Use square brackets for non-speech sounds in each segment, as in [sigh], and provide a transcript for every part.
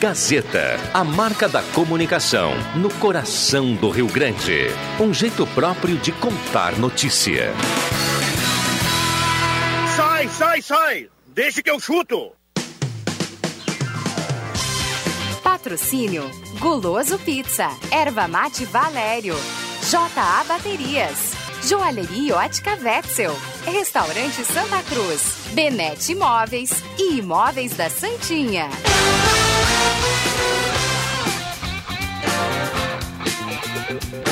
Gazeta, a marca da comunicação no coração do Rio Grande. Um jeito próprio de contar notícia. Sai, sai, sai! Deixa que eu chuto! Patrocínio: Guloso Pizza, Erva Mate Valério, JA Baterias, Joalheria Ótica Wetzel, Restaurante Santa Cruz, Benete Imóveis e Imóveis da Santinha. Thank you.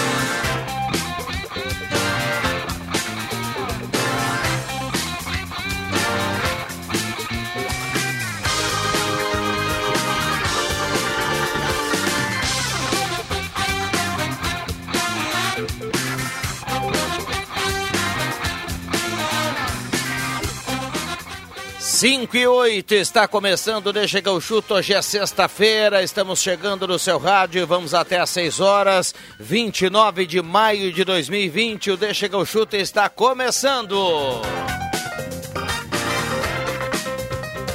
5 e 8 está começando, deixa que chuto, hoje é sexta-feira, estamos chegando no seu rádio vamos até às 6 horas, 29 de maio de 2020, o Deixa que chuto está começando.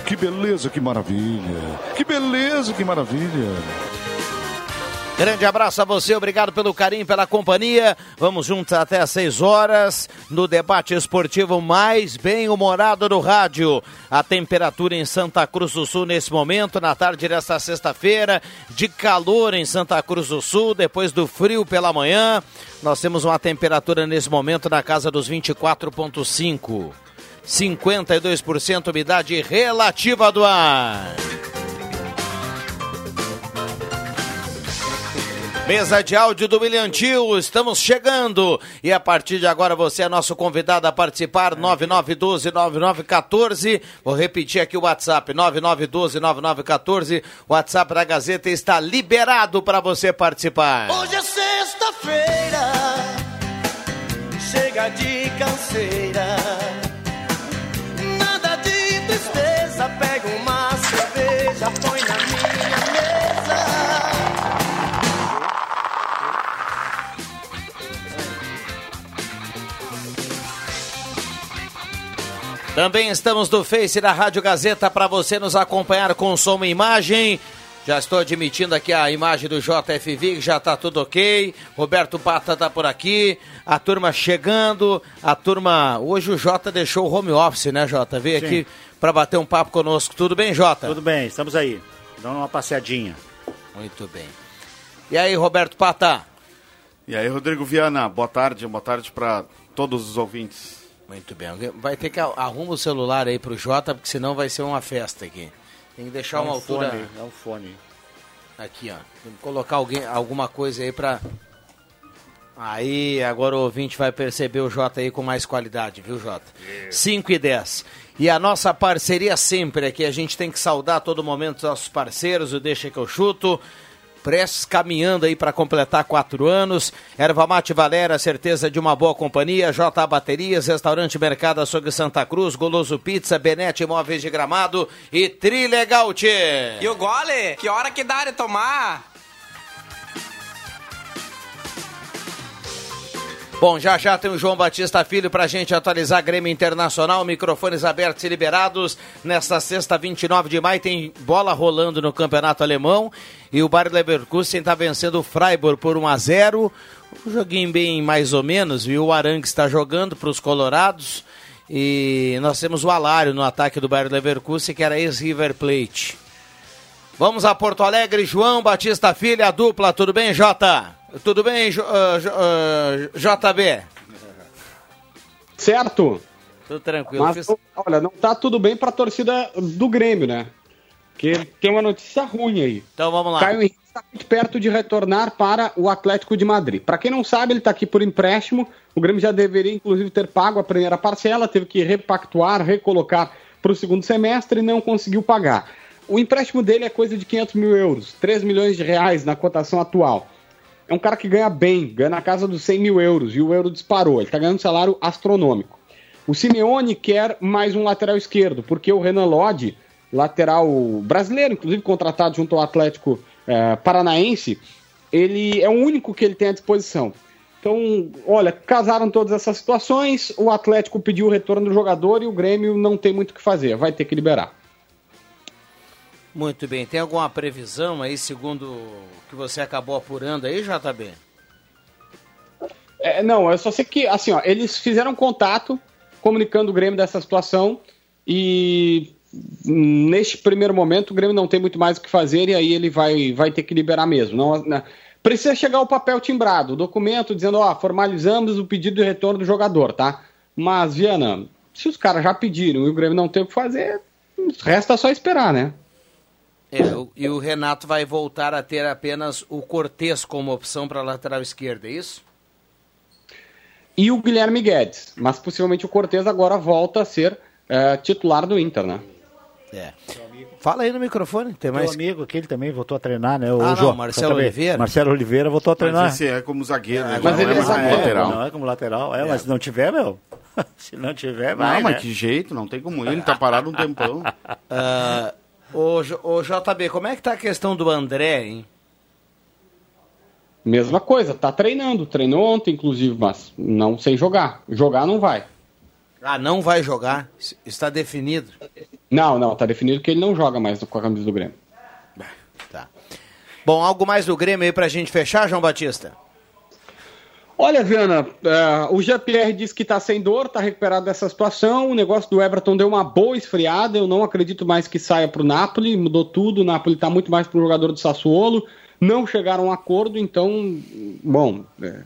Que beleza, que maravilha, que beleza, que maravilha. Grande abraço a você, obrigado pelo carinho, pela companhia. Vamos juntos até às 6 horas no debate esportivo mais bem-humorado do rádio. A temperatura em Santa Cruz do Sul nesse momento, na tarde desta sexta-feira, de calor em Santa Cruz do Sul, depois do frio pela manhã. Nós temos uma temperatura nesse momento na casa dos 24,5. 52% umidade relativa do ar. Mesa de áudio do William Tio, estamos chegando. E a partir de agora você é nosso convidado a participar, 9912-9914. Vou repetir aqui o WhatsApp, 9912-9914. O WhatsApp da Gazeta está liberado para você participar. Hoje é sexta-feira, chega de canseira. Nada de tristeza, pega uma cerveja, põe na minha Também estamos no Face da Rádio Gazeta para você nos acompanhar com som e imagem. Já estou admitindo aqui a imagem do JFV, que já está tudo ok. Roberto Pata está por aqui. A turma chegando. A turma. Hoje o Jota deixou o home office, né, Jota? Veio Sim. aqui para bater um papo conosco. Tudo bem, Jota? Tudo bem, estamos aí. Dando uma passeadinha. Muito bem. E aí, Roberto Pata? E aí, Rodrigo Viana, boa tarde, boa tarde para todos os ouvintes. Muito bem. Vai ter que arrumar o celular aí pro Jota, porque senão vai ser uma festa aqui. Tem que deixar uma um altura. fone, dá um fone. Aqui, ó. Tem que colocar alguém, alguma coisa aí pra. Aí, agora o ouvinte vai perceber o Jota aí com mais qualidade, viu, Jota? 5 e 10. E a nossa parceria sempre aqui, a gente tem que saudar a todo momento os nossos parceiros, o Deixa que eu chuto. Prestes caminhando aí para completar quatro anos. Erva Mate Valera, certeza de uma boa companhia. JA Baterias, Restaurante Mercado Açougue Santa Cruz, Goloso Pizza, Benete Imóveis de Gramado e Trilegal. E o gole? Que hora que dá de tomar? Bom, já já tem o João Batista Filho pra gente atualizar Grêmio Internacional, microfones abertos e liberados. Nesta sexta, 29 de maio, tem bola rolando no Campeonato Alemão e o Bayer Leverkusen tá vencendo o Freiburg por 1 a 0. Um joguinho bem mais ou menos, viu? O Arangues está jogando para os colorados e nós temos o Alário no ataque do Bayer Leverkusen, que era ex-River Plate. Vamos a Porto Alegre, João Batista Filho, a dupla, tudo bem, Jota? Tudo bem, J- ah, J- ah, JB? Certo. Tudo tranquilo. Mas, olha, não tá tudo bem pra torcida do Grêmio, né? Porque tem uma notícia ruim aí. Então vamos lá. Caio Henrique está muito perto de retornar para o Atlético de Madrid. Para quem não sabe, ele está aqui por empréstimo. O Grêmio já deveria, inclusive, ter pago a primeira parcela, teve que repactuar, recolocar para o segundo semestre e não conseguiu pagar. O empréstimo dele é coisa de 500 mil euros, 3 milhões de reais na cotação atual. É um cara que ganha bem, ganha na casa dos 100 mil euros e o euro disparou. Ele está ganhando um salário astronômico. O Simeone quer mais um lateral esquerdo, porque o Renan Lodge, lateral brasileiro, inclusive contratado junto ao Atlético eh, Paranaense, ele é o único que ele tem à disposição. Então, olha, casaram todas essas situações, o Atlético pediu o retorno do jogador e o Grêmio não tem muito o que fazer, vai ter que liberar. Muito bem. Tem alguma previsão aí, segundo o que você acabou apurando aí, JB? É, não, eu só sei que, assim, ó, eles fizeram contato comunicando o Grêmio dessa situação e neste primeiro momento o Grêmio não tem muito mais o que fazer e aí ele vai, vai ter que liberar mesmo. Não, não- precisa chegar o papel timbrado, o documento dizendo, ó, formalizamos o pedido de retorno do jogador, tá? Mas, Viana, se os caras já pediram e o Grêmio não tem o que fazer, resta só esperar, né? É, o- e o Renato vai voltar a ter apenas o Cortez como opção para lateral esquerda, é isso? E o Guilherme Guedes, mas possivelmente o Cortez agora volta a ser eh, titular do Inter, né? É. Fala aí no microfone, tem mais. Meu amigo, aquele também voltou a treinar, né? O Ah, não, Jo- Marcelo. Oliveira. Marcelo Oliveira voltou a treinar. Mas esse é como zagueiro, né? mas não ele é é como zagueiro, lateral. Não é como lateral. É, mas se não tiver, meu. [laughs] se não tiver, vai. Não, mas né? que jeito, não tem como ir, ele tá parado um tempão. [laughs] Ah, ô, ô, JB, como é que tá a questão do André, hein? Mesma coisa, tá treinando, treinou ontem, inclusive, mas não sem jogar. Jogar não vai. Ah, não vai jogar? Es- Está definido. Não, não, tá definido que ele não joga mais com a camisa do Grêmio. Tá. Bom, algo mais do Grêmio aí pra gente fechar, João Batista? Olha, Viana, eh, o Jean-Pierre disse que tá sem dor, tá recuperado dessa situação. O negócio do Everton deu uma boa esfriada. Eu não acredito mais que saia pro Napoli, mudou tudo. O Napoli tá muito mais pro jogador do Sassuolo. Não chegaram a um acordo, então, bom. é,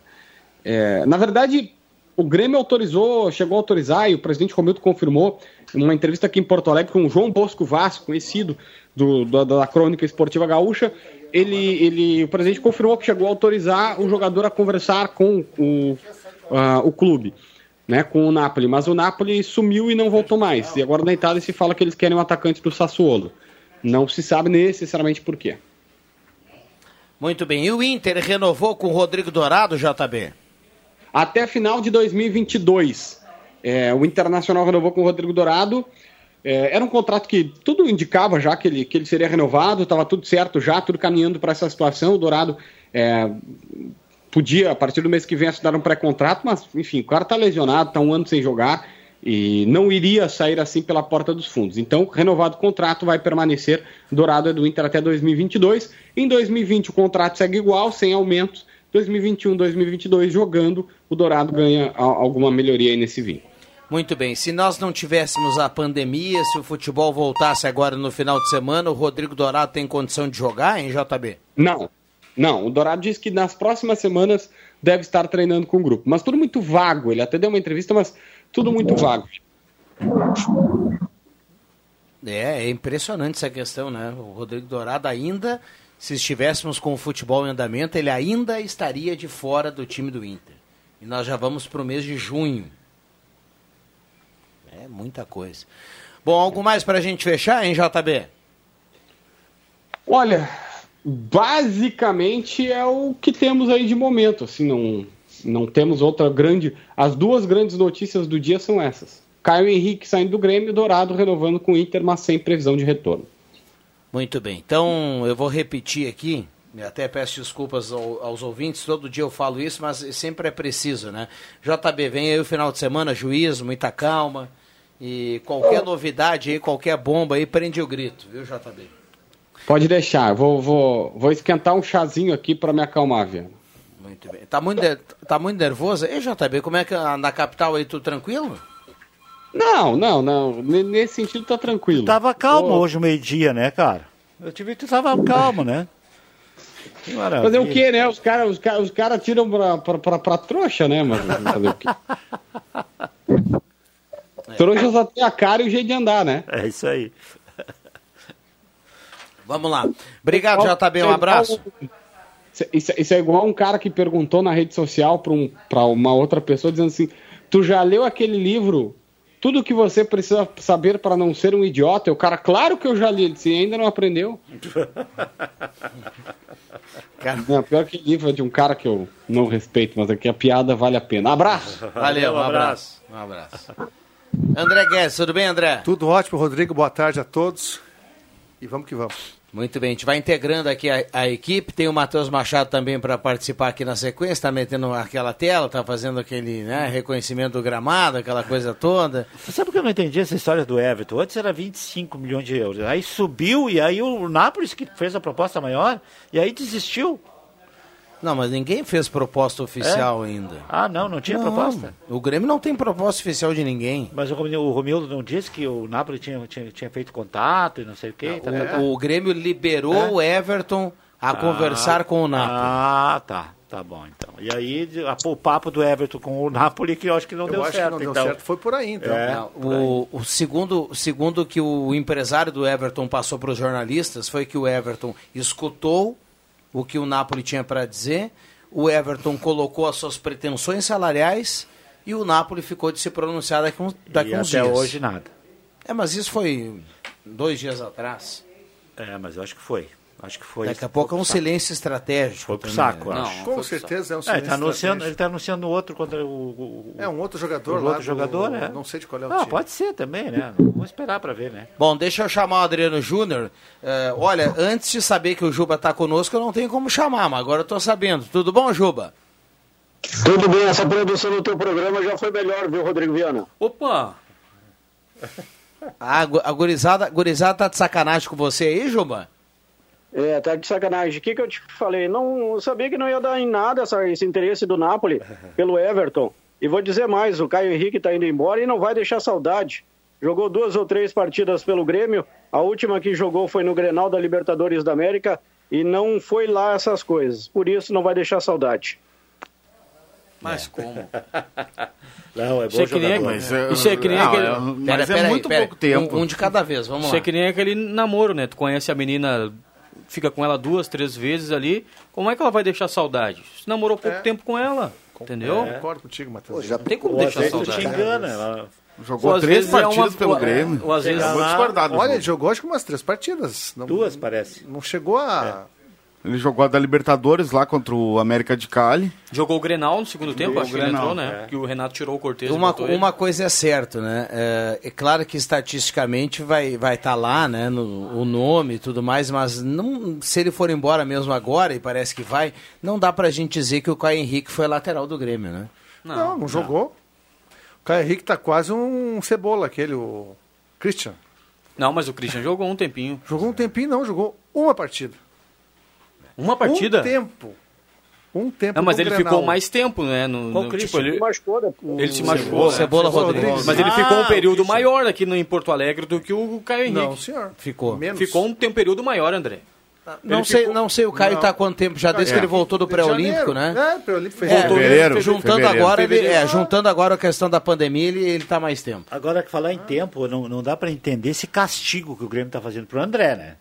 é, na verdade, o Grêmio autorizou, chegou a autorizar, e o presidente Romildo confirmou, em uma entrevista aqui em Porto Alegre com o João Bosco Vasco, conhecido do, da, da crônica esportiva gaúcha, ele, ele, o presidente confirmou que chegou a autorizar o jogador a conversar com o, ah, o clube, né, com o Napoli, mas o Napoli sumiu e não voltou mais. E agora na Itália se fala que eles querem um atacante do Sassuolo. Não se sabe necessariamente por quê. Muito bem. E o Inter renovou com o Rodrigo Dourado, JB? até final de 2022. É, o Internacional renovou com o Rodrigo Dourado. É, era um contrato que tudo indicava já que ele, que ele seria renovado, estava tudo certo já, tudo caminhando para essa situação. O Dourado é, podia, a partir do mês que vem, assinar um pré-contrato, mas enfim, o cara está lesionado, está um ano sem jogar e não iria sair assim pela porta dos fundos. Então, renovado o contrato, vai permanecer. Dourado é do Inter até 2022. Em 2020, o contrato segue igual, sem aumentos. 2021, 2022, jogando, o Dourado ganha alguma melhoria aí nesse vínculo. Muito bem. Se nós não tivéssemos a pandemia, se o futebol voltasse agora no final de semana, o Rodrigo Dourado tem condição de jogar, hein, JB? Não, não. O Dourado disse que nas próximas semanas deve estar treinando com o grupo. Mas tudo muito vago. Ele até deu uma entrevista, mas tudo muito vago. É, é impressionante essa questão, né? O Rodrigo Dourado ainda, se estivéssemos com o futebol em andamento, ele ainda estaria de fora do time do Inter. E nós já vamos para o mês de junho. É muita coisa. Bom, algo mais para a gente fechar, hein, JB? Olha, basicamente é o que temos aí de momento. Assim, não, não temos outra grande. As duas grandes notícias do dia são essas. Caio Henrique saindo do Grêmio, Dourado renovando com o Inter, mas sem previsão de retorno. Muito bem. Então, eu vou repetir aqui, até peço desculpas ao- aos ouvintes, todo dia eu falo isso, mas sempre é preciso, né? JB, vem aí o final de semana, juízo, muita calma, e qualquer novidade aí, qualquer bomba aí, prende o grito, viu, JB? Pode deixar, eu vou, vou, vou esquentar um chazinho aqui para me acalmar, Viana. Muito bem. Tá muito, tá muito nervoso? E JB, como é que ah, na capital aí, tudo tranquilo? Não, não, não. N- Nesse sentido tá tranquilo. Tava calmo hoje, meio-dia, né, cara? Eu tive que tu tava calmo, né? Que maravilha. Fazer o quê, né? Os caras os cara, os cara tiram pra, pra, pra, pra trouxa, né? Mas fazer o quê? [laughs] Trouxa só tem a cara e o jeito de andar, né? É isso aí. [laughs] Vamos lá. Obrigado, JB, um abraço. Isso, é igual um cara que perguntou na rede social pra, um, uma outra pessoa, dizendo assim: Tu já leu aquele livro? Tudo que você precisa saber para não ser um idiota? E o cara, claro que eu já li. Ele disse, ainda não aprendeu. [laughs] Não, pior que livro é de um cara que eu não respeito, mas aqui a piada vale a pena. Abraço! Valeu, um abraço. Um abraço. André Guedes, tudo bem, André? Tudo ótimo, Rodrigo. Boa tarde a todos. e vamos que vamos. Muito bem, a gente vai integrando aqui a, a equipe. Tem o Matheus Machado também para participar aqui na sequência, está metendo aquela tela, está fazendo aquele né, reconhecimento do gramado, aquela coisa toda. Você sabe que eu não entendi essa história do Everton? Antes era 25 milhões de euros. Aí subiu e aí o Nápoles que fez a proposta maior e aí desistiu. Não, mas ninguém fez proposta oficial É? ainda. Ah, não, não tinha Não, proposta. O Grêmio não tem proposta oficial de ninguém. Mas o Romildo, o Romildo não disse que o Nápoles tinha, tinha, tinha feito contato e não sei o quê. tá, tá, tá. O, o Grêmio liberou o Everton a Ah, conversar com o Napoli. Ah, tá. Tá bom, então. E aí, a- o papo do Everton com o Napoli, que eu acho que não Eu deu acho certo. que não deu então. certo, foi por aí, então. É. Não, o, o segundo, o segundo que o empresário do Everton passou para os jornalistas foi que o Everton escutou o que o Napoli tinha para dizer, o Everton colocou as suas pretensões salariais e o Napoli ficou de se pronunciar daqui, uns- daqui E uns até dias. hoje nada. É, mas isso foi dois dias atrás. É, mas eu acho que foi. Acho que foi. Daqui a pouco é um silêncio estratégico. Foi pro também, saco, né? acho. Com certeza é um É, ele silêncio tá anunciando, estratégico. ele tá anunciando outro contra o. o- o- É um outro jogador o lá. outro do- jogador, é. Não sei de qual é o Ah, time. pode ser também, né? [laughs] Vamos esperar pra ver, né? Bom, deixa eu chamar o Adriano Júnior. É, olha, antes de saber que o Juba está conosco, eu não tenho como chamar, mas agora eu tô sabendo. Tudo bom, Juba? Tudo bem, essa produção do teu programa já foi melhor, viu, Rodrigo Viana? Opa! A, gu- a gurizada, gurizada tá de sacanagem com você aí, Juba? É, tá de sacanagem. O que, que eu te falei? Não sabia que não ia dar em nada essa- esse interesse do Napoli [laughs] pelo Everton. E vou dizer mais, o Caio Henrique tá indo embora e não vai deixar saudade. Jogou duas ou três partidas pelo Grêmio. A última que jogou foi no Grenal da Libertadores da América e não foi lá essas coisas. Por isso não vai deixar saudade. Mas como? [laughs] Não, é Isso é que nem, Mas, é, isso é que nem não, aquele... é- mas é muito pouco tempo. Um, um de cada vez, vamos Isso lá. é que nem aquele namoro, né? Tu conhece a menina, fica com ela duas, três vezes ali, como é que ela vai deixar saudade? Se namorou pouco É. tempo com ela, entendeu? Concordo contigo, Matheus. Não tem como deixar saudade. te engana. ela- Jogou três é partidas uma- pelo Grêmio. ou às vezes- vou discordar do Olha, jogo. jogou acho que umas três partidas. Não, Duas, parece. Não chegou a. Ele jogou a da Libertadores lá contra o América de Cali. Jogou o Grenal no segundo tempo, Jogou acho que ele entrou, né? é. Que o Renato tirou o Cortez Uma, uma coisa é certa, né? É, é claro que estatisticamente vai estar vai tá lá, né? No, o nome e tudo mais, mas não, se ele for embora mesmo agora, e parece que vai, não dá pra gente dizer que o Caio Henrique foi lateral do Grêmio, né? Não, não, jogou. O Caio Henrique tá quase um cebola, aquele, o Christian. Não, mas o Christian jogou um tempinho. Jogou um tempinho, não, jogou uma partida. Uma partida? Um tempo. Um tempo. Não, mas ele Grenal. ficou mais tempo, né? No, Qual no- Christian? ele, Se machucou, né? ele se machucou. né? Cebola Rodrigues. Mas ele Ah, ficou um período o maior aqui no, em Porto Alegre do que o Caio Henrique. Não, senhor. Ficou. Menos. Ficou um, tem um período maior, André. Não Ele sei, ficou- não sei o Caio Não. tá há quanto tempo já, desde É. que ele voltou do pré-olímpico, né? É, pré-olímpico fez É, Fevereiro, juntando fevereiro. agora, ele, é, juntando agora a questão da pandemia, ele, ele tá mais tempo. Agora que falar em tempo, não, não dá pra entender esse castigo que o Grêmio tá fazendo pro André, né?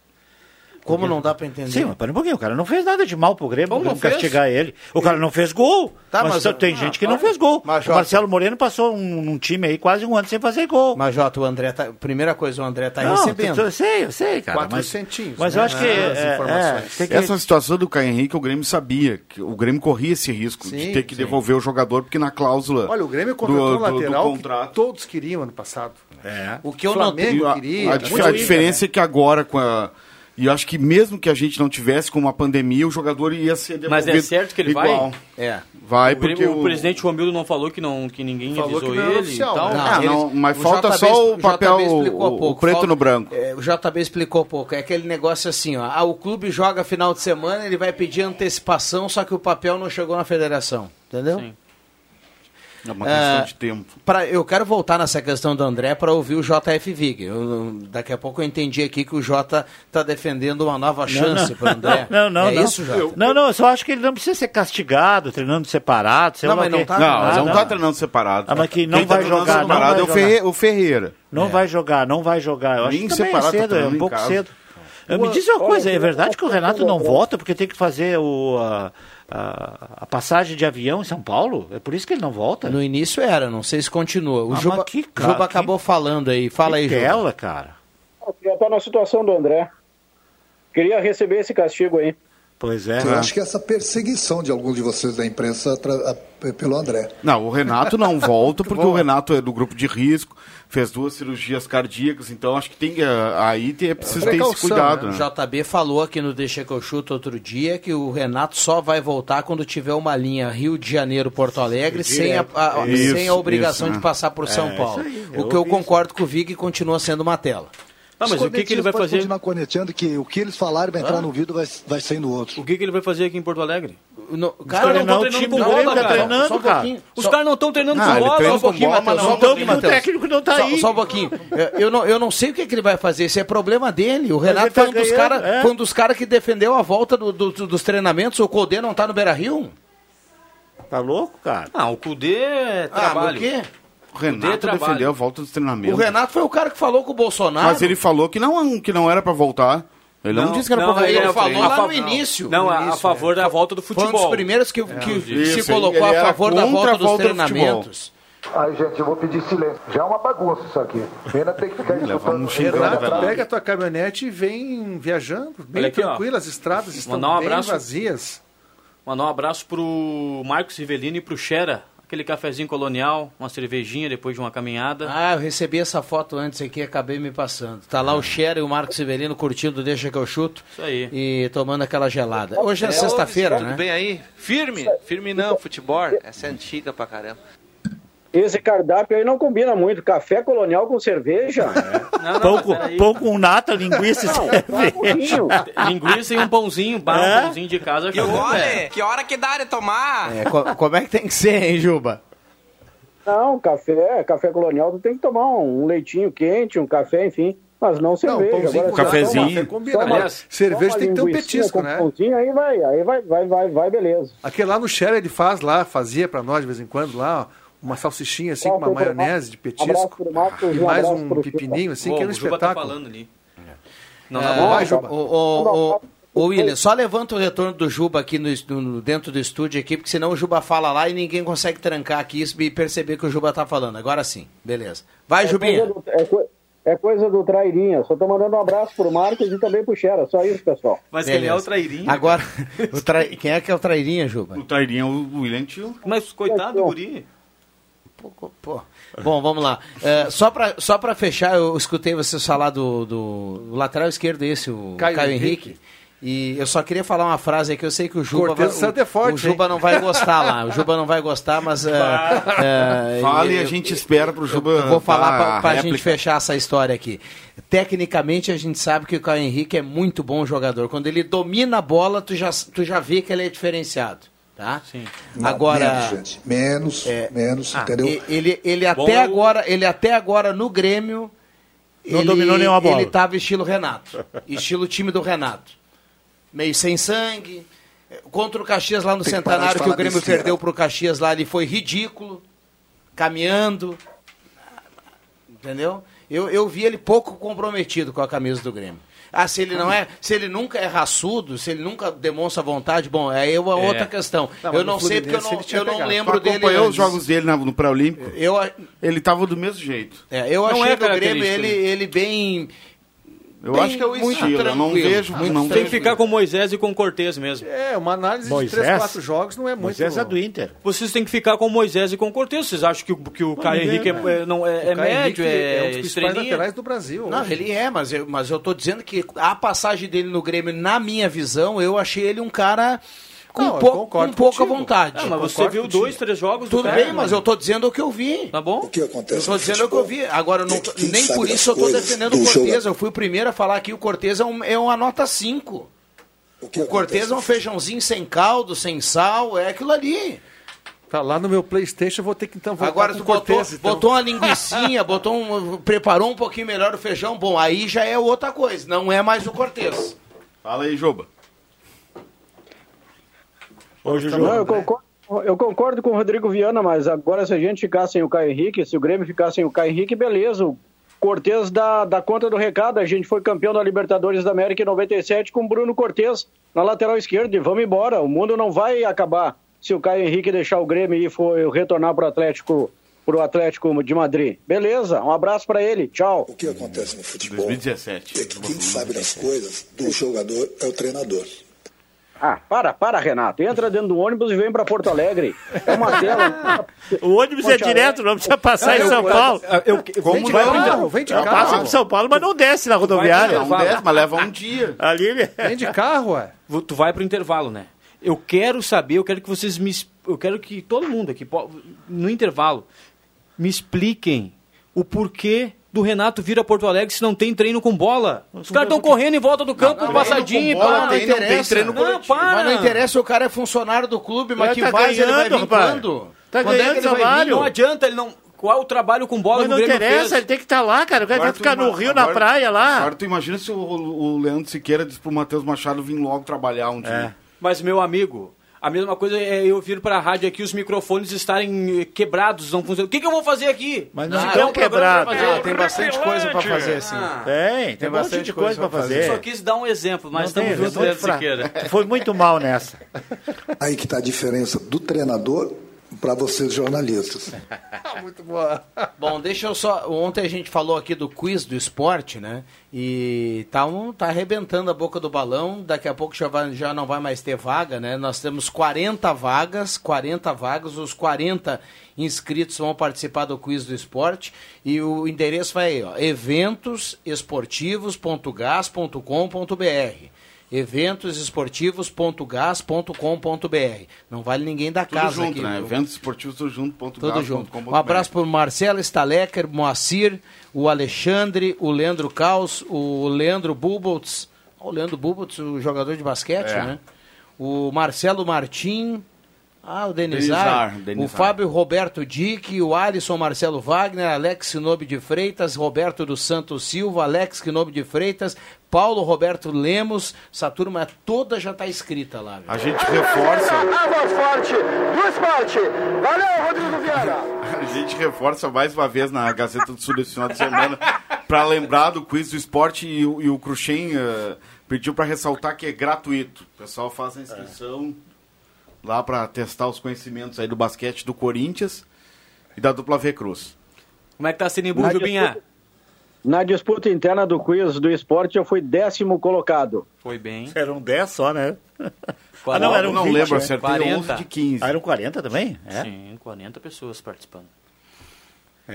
Como não dá pra entender? Sim, mas para um pouquinho, o cara não fez nada de mal pro Grêmio, Como vamos não fez? castigar ele. O cara não fez gol. Tá, mas, mas- só tem ah, gente que não fez gol. mas, o Jota- Marcelo Moreno passou um, um time aí quase um ano sem fazer gol. Mas, Jota, o André tá. Primeira coisa, o André tá não, recebendo. Eu sei, eu sei, cara. Quatro mas, centinhos, Mas né? eu acho que. As é, informações. é, tem que- Essa situação do Caio Henrique, o Grêmio sabia que o Grêmio corria esse risco de Sim, ter que sim. devolver o jogador, porque na cláusula Olha, o Grêmio contratou do, um do- do lateral contrato. que todos queriam ano passado. É. O que eu Flamengo a, queria. a muito diferença é que agora com a e eu acho que mesmo que a gente não tivesse com uma pandemia, o jogador ia ser Mas devolvido é certo que ele igual. vai? É. Vai o, porque o, o presidente Romildo não falou que, não, que ninguém Falou avisou que não ele oficial, tal. né? Ah, eles- não, mas o falta JB só o papel, o- o pouco. preto Falta- no branco. é, o JB explicou pouco. É aquele negócio assim, ó. Ah, o clube joga final de semana, ele vai pedir antecipação, só que o papel não chegou na federação. Entendeu? Sim. É uma questão Ah, de tempo. Pra, eu quero voltar nessa questão do André para ouvir o JF Vig. Eu- daqui a pouco eu entendi aqui que o Jota está defendendo uma nova chance para o André. [laughs] Não, não, é não. isso, Jota? Não, não, eu só acho que ele não precisa ser castigado, treinando separado. sei Não, lá mas não tá- Não, Ah, mas não não. tá treinando separado. Ah, mas que não Quem tá vai treinando jogar, não separado vai é o, jogar. Ferre- o Ferreira. Não vai jogar, não vai jogar. Eu acho Nem que também é tá cedo, é treinando um pouco casa. cedo. Me diz uma coisa, é verdade que o Renato não volta porque tem que fazer o, a, a- a passagem de avião em São Paulo? É por isso que ele não volta? No início era, não sei se continua. O Ah, Juba, que ca- Juba que- acabou falando aí. Fala aí, Juba. Tela, cara. Já tá na situação do André. Queria receber esse castigo aí. Pois é. Eu acho que essa perseguição de alguns de vocês da imprensa pelo André. Não, o Renato não [laughs] volta porque o Renato é do grupo de risco, fez duas cirurgias cardíacas, então acho que tem que- aí tem, é preciso ter esse cuidado. O né? JB falou aqui no Deixa que eu chuto outro dia que o Renato só vai voltar quando tiver uma linha Rio de Janeiro Porto Alegre sem a, a- Isso, sem a obrigação isso, de né? passar por São É, Paulo. isso aí, o eu que eu concordo com o Vig continua sendo uma tela. Ah, mas o que, que ele vai fazer? continuar corneteando que o que eles falarem vai entrar Ah. no ouvido vai, vai sair no outro. O que, que ele vai fazer aqui em Porto Alegre? No, Os caras não estão treinando com bola, cara. Só um pouquinho. Os Só- caras não estão treinando Ah, com bola. treina só um pouquinho, bola, Matheus. mas Só não um pouquinho, Matheus. o técnico não tá aí. Só um pouquinho. É, Eu não, eu não sei o que, que ele vai fazer, esse é problema dele. O Renato tá foi um dos caras é. um dos cara que defendeu a volta do- do- dos treinamentos. O Codê não tá no Beira Rio? Tá louco, cara? Ah, o Cudê é Ah, trabalho. mas o quê? O Renato defendeu a volta dos treinamentos. O Renato foi o cara que falou com o Bolsonaro. Mas ele falou que não, que não era pra voltar. Ele não, disse que era pra voltar. ele ao falou lá no início. Não, No a- a início, favor da volta do Foi um dos futebol. primeiros que, É, que isso, se colocou ele a favor da volta a dos volta do treinamentos. Ai, gente, eu vou pedir silêncio. Já é uma bagunça isso aqui. Pena ter que ficar escutando. Renato, pega a tua caminhonete e vem viajando, bem aqui, ó. tranquilo, as estradas estão um bem abraço. vazias. Mandar um abraço pro Marcos Rivelino e pro Xera. Aquele cafezinho colonial, uma cervejinha depois de uma caminhada. Ah, eu recebi essa foto antes aqui e acabei me passando. Tá lá o Cher e o Marcos Severino curtindo Deixa que eu chuto. Isso aí. E tomando aquela gelada. Hoje é, ô, sexta-feira, Tudo né? bem aí? Firme? Firme não, futebol. Essa é antiga pra caramba. Esse cardápio aí não combina muito. Café colonial com cerveja. Não, não, Pão com, pão com nata, linguiça e cerveja. [laughs] Linguiça e um pãozinho, um É? pãozinho de casa. E o acabou, gole? velho. Que hora que dá de tomar? É, co- como é que tem que ser, hein, Juba? Não, café, café colonial, tu tem que tomar um leitinho quente, um café, enfim. Mas não cerveja. pãozinho Agora, cafezinho. toma- Combina, toma- aliás, cerveja tem que ter um petisco, né? Pãozinho, aí vai, aí vai, vai, vai, vai, beleza. Aquele lá no Share ele faz lá, fazia pra nós de vez em quando lá, ó, uma salsichinha assim com uma maionese de petisco e mais um pepininho assim, Ô, que era um o Juba tá espetáculo. falando ali. Não, tá bom. vai, Juba. o, o, o, o William, só levanta o retorno do Juba aqui no, no- dentro do estúdio aqui, porque senão o Juba fala lá e ninguém consegue trancar aqui isso e perceber que o Juba tá falando. Agora sim, beleza. Vai, É Jubinha. coisa, do, é, co- é coisa do Trairinha. Só tô mandando um abraço pro Marcos e também pro Xera. Só isso, pessoal. Mas Beleza. quem é o trairinho? Agora, [laughs] o trai- quem é que é o trairinha, Juba? O Trairinho é o William Tio. Mas coitado do guri. Pô. Bom, vamos lá. É, só para só pra fechar, eu escutei vocês falar do, do o lateral esquerdo esse, o Caio, Caio Henrique. Henrique. E eu só queria falar uma frase aqui, eu sei que o Juba, vai, Santo é o, forte, o Juba hein? não vai gostar lá. O Juba não vai gostar, mas... é, é, Fala e a gente espera pro Juba. eu vou falar dar pra, a gente fechar essa história aqui. Tecnicamente, a gente sabe que o Caio Henrique é muito bom jogador. Quando ele domina a bola, tu já, tu já vê que ele é diferenciado. Tá? Sim. Agora, Menos, gente. Menos, menos, ah, entendeu? Ele, ele, Bom até é o- agora, ele até agora no Grêmio. Não ele, dominou nenhuma bola. Ele tava estilo Renato. estilo time do Renato. Meio sem sangue. Contra o Caxias lá no Tem que Centenário, que o falar Grêmio besteira. perdeu pro Caxias lá, ele foi ridículo. Caminhando. Entendeu? Eu, eu vi ele pouco comprometido com a camisa do Grêmio. Ah, se ele não é, se ele nunca é raçudo, se ele nunca demonstra vontade, bom, aí é uma É. outra questão. Não, eu não sei porque eu não, eu não lembro Tu dele. acompanhou os jogos dele no pré-olímpico? Eu, Ele tava do mesmo jeito. é, eu Não achei é do Grêmio característico, ele, né? ele bem. Eu bem- acho que é o muito estilo. Eu não vejo. muito não Tem que ficar com Moisés e com Cortez mesmo. É, uma análise Moisés? de 3, 4 jogos não é muito... Moisés é do Inter. Vocês têm que ficar com Moisés e com Cortez. Vocês acham que, o- que o Caio Henrique é, é- não, é, é médio, Henrique é, um dos principais laterais do Brasil. Não, hoje. ele é, mas eu, mas eu tô dizendo que a passagem dele no Grêmio, na minha visão, eu achei ele um cara com, Não, pou- com pouca vontade. Ah, mas você viu contigo. dois, três jogos do Tudo cara, bem, mas eu tô dizendo o que eu vi. Tá bom? O que acontece Eu tô no dizendo o que eu futebol? vi. Agora, eu não nem por isso eu tô defendendo do o Cortez. jogador. Eu fui o primeiro a falar que o Cortez é, um- é uma nota 5. O, que O Cortez é um feijãozinho sem caldo, sem sal, é aquilo ali. Tá lá no meu Playstation, eu vou ter que então voltar Agora tu o botou, Cortez, então. botou uma linguiçinha, [laughs] botou um, preparou um pouquinho melhor o feijão, bom, aí já é outra coisa, não é mais o Cortez. Fala aí, Juba. Ô, Juju. Não, eu concordo, eu concordo com o Rodrigo Viana, mas agora se a gente ficar sem o Caio Henrique, se o Grêmio ficar sem o Caio Henrique, beleza. O Cortez dá, dá conta do recado. A gente foi campeão da Libertadores da América em 97 com o Bruno Cortez na lateral esquerda e vamos embora. O mundo não vai acabar se o Caio Henrique deixar o Grêmio e for retornar para o Atlético, pro Atlético de Madrid. Beleza, um abraço para ele. Tchau. O que acontece no futebol 2017. é que quem sabe das coisas do jogador é o treinador. Ah, para, para, Renato. Entra dentro do ônibus e vem pra Porto Alegre. É uma tela. [laughs] O ônibus é direto, não precisa passar em São Paulo. Vem de vai carro, pro- vem de carro. Passa em São Paulo, mas não desce na rodoviária. Não desce, mas leva um dia. [laughs] Ali ele... Vem de carro, ué. Tu vai pro intervalo, né? Eu quero saber, eu quero que vocês me. Eu quero que todo mundo aqui, no intervalo, me expliquem o porquê do Renato vir a Porto Alegre se não tem treino com bola. Os caras estão correndo em volta do campo, não, passadinho, treino com bola pá, tem, não tem treino Não, coletivo. para. Mas não interessa, o cara é funcionário do clube, mas É, que tá vai, ele vai ganhando, vir rapaz. quando? Tá Quando é ganhando que ele vai vir? salário. Não adianta, ele não. Qual é o trabalho com bola Mas não interessa, fez? ele tem que estar lá, cara. O cara vai ficar no Rio, na agora- praia lá. Agora tu imagina se o, o Leandro Siqueira disse pro Matheus Machado vir logo trabalhar um dia. Mas, meu amigo, a mesma coisa é eu vir pra rádio aqui os microfones estarem eh, quebrados, não funcionam. O que, que eu vou fazer aqui? Mas não tem estão pra quebrados. Ah, tem bastante coisa pra fazer, assim. Tem, tem, um monte de coisa pra fazer. Só quis dar um exemplo, mas Não estamos tem, juntos, é Leandro fraco. Siqueira. Foi muito mal nessa. Aí que está a diferença do treinador para vocês jornalistas. [laughs] Muito boa. Bom, deixa eu só. Ontem a gente falou aqui do quiz do esporte, né? E tá, um, tá arrebentando a boca do balão. Daqui a pouco já, vai, já não vai mais ter vaga, né? Nós temos 40 vagas, 40 vagas, os 40 inscritos vão participar do quiz do esporte. E o endereço vai aí, ó, eventosesportivos.gas.com.br eventosesportivos.gas.com.br Não vale ninguém da Tudo casa junto, aqui. né? Eventos esportivos tudo junto. Ponto Tudo junto. ponto Um abraço para o Marcelo Stalecker, Moacir, o Alexandre, o Leandro Caos, o Leandro Buboltz, Ó, o Leandro Buboltz, o jogador de basquete, É. né? O Marcelo Martim, ah, o Denizar, Denizar, Denizar. o Fábio Roberto Dick, o Alisson Marcelo Wagner, Alex Sinobe de Freitas, Roberto dos Santos Silva, Alex Sinobe de Freitas, Paulo Roberto Lemos, essa turma toda já está inscrita lá. viu? A gente reforça. A voz forte do esporte. Valeu, Rodrigo Viana. [laughs] A gente reforça mais uma vez na Gazeta do Sul desse final de semana para lembrar do quiz do esporte e, o- e o Cruxem eh, pediu para ressaltar que é gratuito. O pessoal faz a inscrição lá para testar os conhecimentos aí do basquete do Corinthians e da dupla V Cruz. Como é que tá Sinimbu, Na Jubinha? disputa- Na disputa interna do quiz do esporte, eu fui décimo colocado. Foi bem. Eram 10 só, né? [laughs] Ah, não, eram não 20, lembro, né? acertei 40. 11 de 15. Ah, eram 40 também? É. Sim, 40 pessoas participando.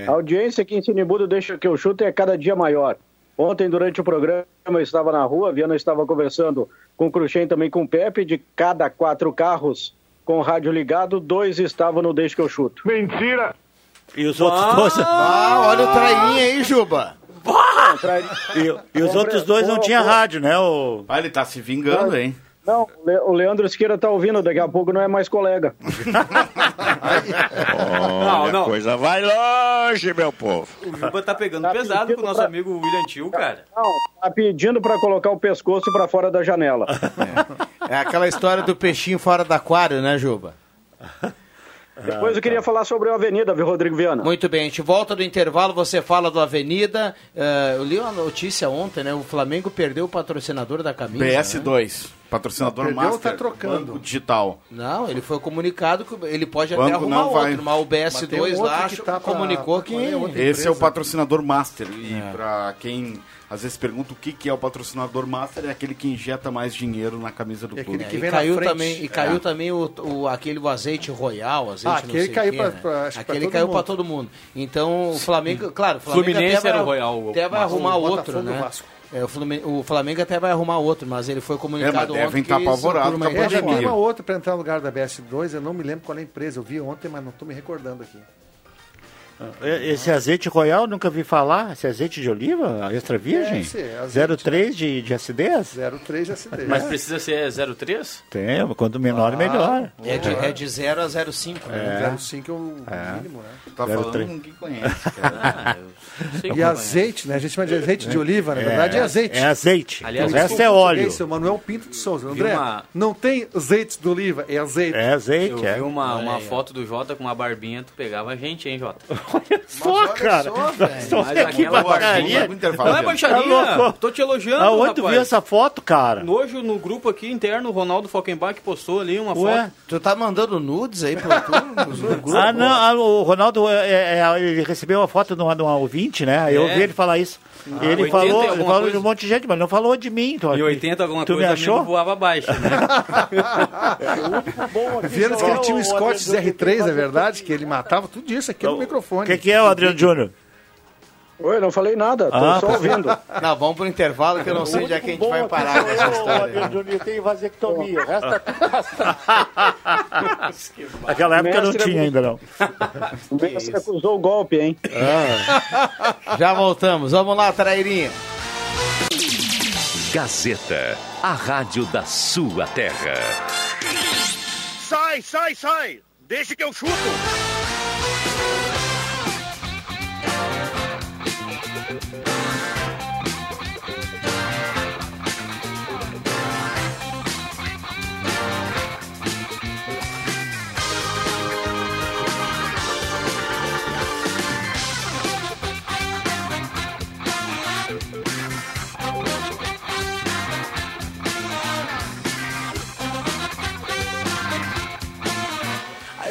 A audiência aqui em Sinibudo deixa que eu chuto é cada dia maior. Ontem, durante o programa, eu estava na rua, a Viana estava conversando com o Cruxem também com o Pepe. De cada quatro carros com o rádio ligado, dois estavam no Deixa que eu chuto. Mentira! E os outros dois. Ah, olha o trainho aí, Juba. E, e os outros dois não tinham rádio, né? O... Ah, ele tá se vingando, hein? Não, o Le- o Leandro Esqueira tá ouvindo, daqui a pouco não é mais colega. [laughs] Não, não. coisa vai longe, meu povo. O Juba tá pegando Tá pesado com o nosso pra- amigo William Tio, cara. Não, tá pedindo para colocar o pescoço para fora da janela. É [laughs] aquela história do peixinho fora do aquário, né, Juba? Depois eu queria falar sobre a Avenida, viu, Rodrigo Viana? Muito bem, a gente volta do intervalo, você fala do Avenida. Eh, eu li uma notícia ontem, né? O Flamengo perdeu o patrocinador da camisa. né? BS2, patrocinador Não, perdeu ou master, tá trocando? banco digital. Não, ele foi comunicado que ele pode Banco até arrumar não vai. outro, mas o Mas tem BS2 um outro lá que acho- tá pra- comunicou que... é outra Esse é o patrocinador master. E É. pra quem às vezes pergunta o que, que é o patrocinador master, é aquele que injeta mais dinheiro na camisa do É clube. que E vem na caiu também, e caiu É. também o, o- aquele o azeite royal, azeite Ah, não aquele sei caiu pra- né? pra- acho que pra Aquele todo caiu mundo. pra todo mundo. Então o Flamengo, claro, o Flamengo Fluminense até vai, era o royal, até vai o arrumar outro, e né? Vasco. É, o, Flumin- o Flamengo até vai arrumar outro, mas ele foi comunicado É, mas devem ontem tá que apavorados com a uma É, já tem uma outra para entrar no lugar da BS2, eu não me lembro qual é a empresa. Eu vi ontem, mas não estou me recordando aqui. Esse azeite royal, nunca vi falar. Esse azeite de oliva, extra virgem? É, esse é azeite. 03 de, de acidez? 03 SD. Mas precisa ser 03? Tem, quanto menor, melhor. É de, é de 0 a 0,5, né? 05 é o mínimo, né? Tá Zero falando três. com quem conhece, [laughs] cara. Ah, E é. azeite, né? A gente chama de azeite de oliva, na verdade é azeite. É azeite. Aliás, o resto é o óleo. Seu Manuel Pinto de Souza. André, uma- não tem azeite de oliva, é azeite. É azeite, Eu é. vi uma, uma foto do Jota com uma barbinha, tu pegava a gente, hein, Jota? [laughs] [laughs] Olha só, cara. só, estamos Mas aqui aquela baixaria. baixaria- Não é baixaria, Tá tô te elogiando, Aonde tu viu essa foto, cara? Hoje no grupo aqui interno, o Ronaldo Falkenbach postou ali uma Ué? foto. Tu tá mandando nudes aí pro tu, [laughs] grupo? Ah, não, ah, o Ronaldo, é, é, ele recebeu uma foto de uma, de uma ouvinte, né? Eu É. vi ele falar isso. Ah, ele 80 falou, ele falou coisa. de um monte de gente, mas não falou de mim. Tu, E 80 alguma tu coisa me achou? mesmo voava abaixo, né? [laughs] Vieram que ele tinha um Scott R3, é verdade? Que ele matava tudo isso aqui no microfone. O que, que é o Adriano Júnior? Oi, não falei nada, tô Ah, só tá. ouvindo. [laughs] Não, vamos pro intervalo que eu não sei onde é que a gente vai parar com essa história. Júnior tem vasectomia, resta [laughs] Naquela época não tinha é ainda, não. O [laughs] Mestre acusou o golpe, hein? Já voltamos. Vamos lá, Trairinha. Gazeta, a rádio da sua terra. Sai, sai, sai! Deixa que eu chuto!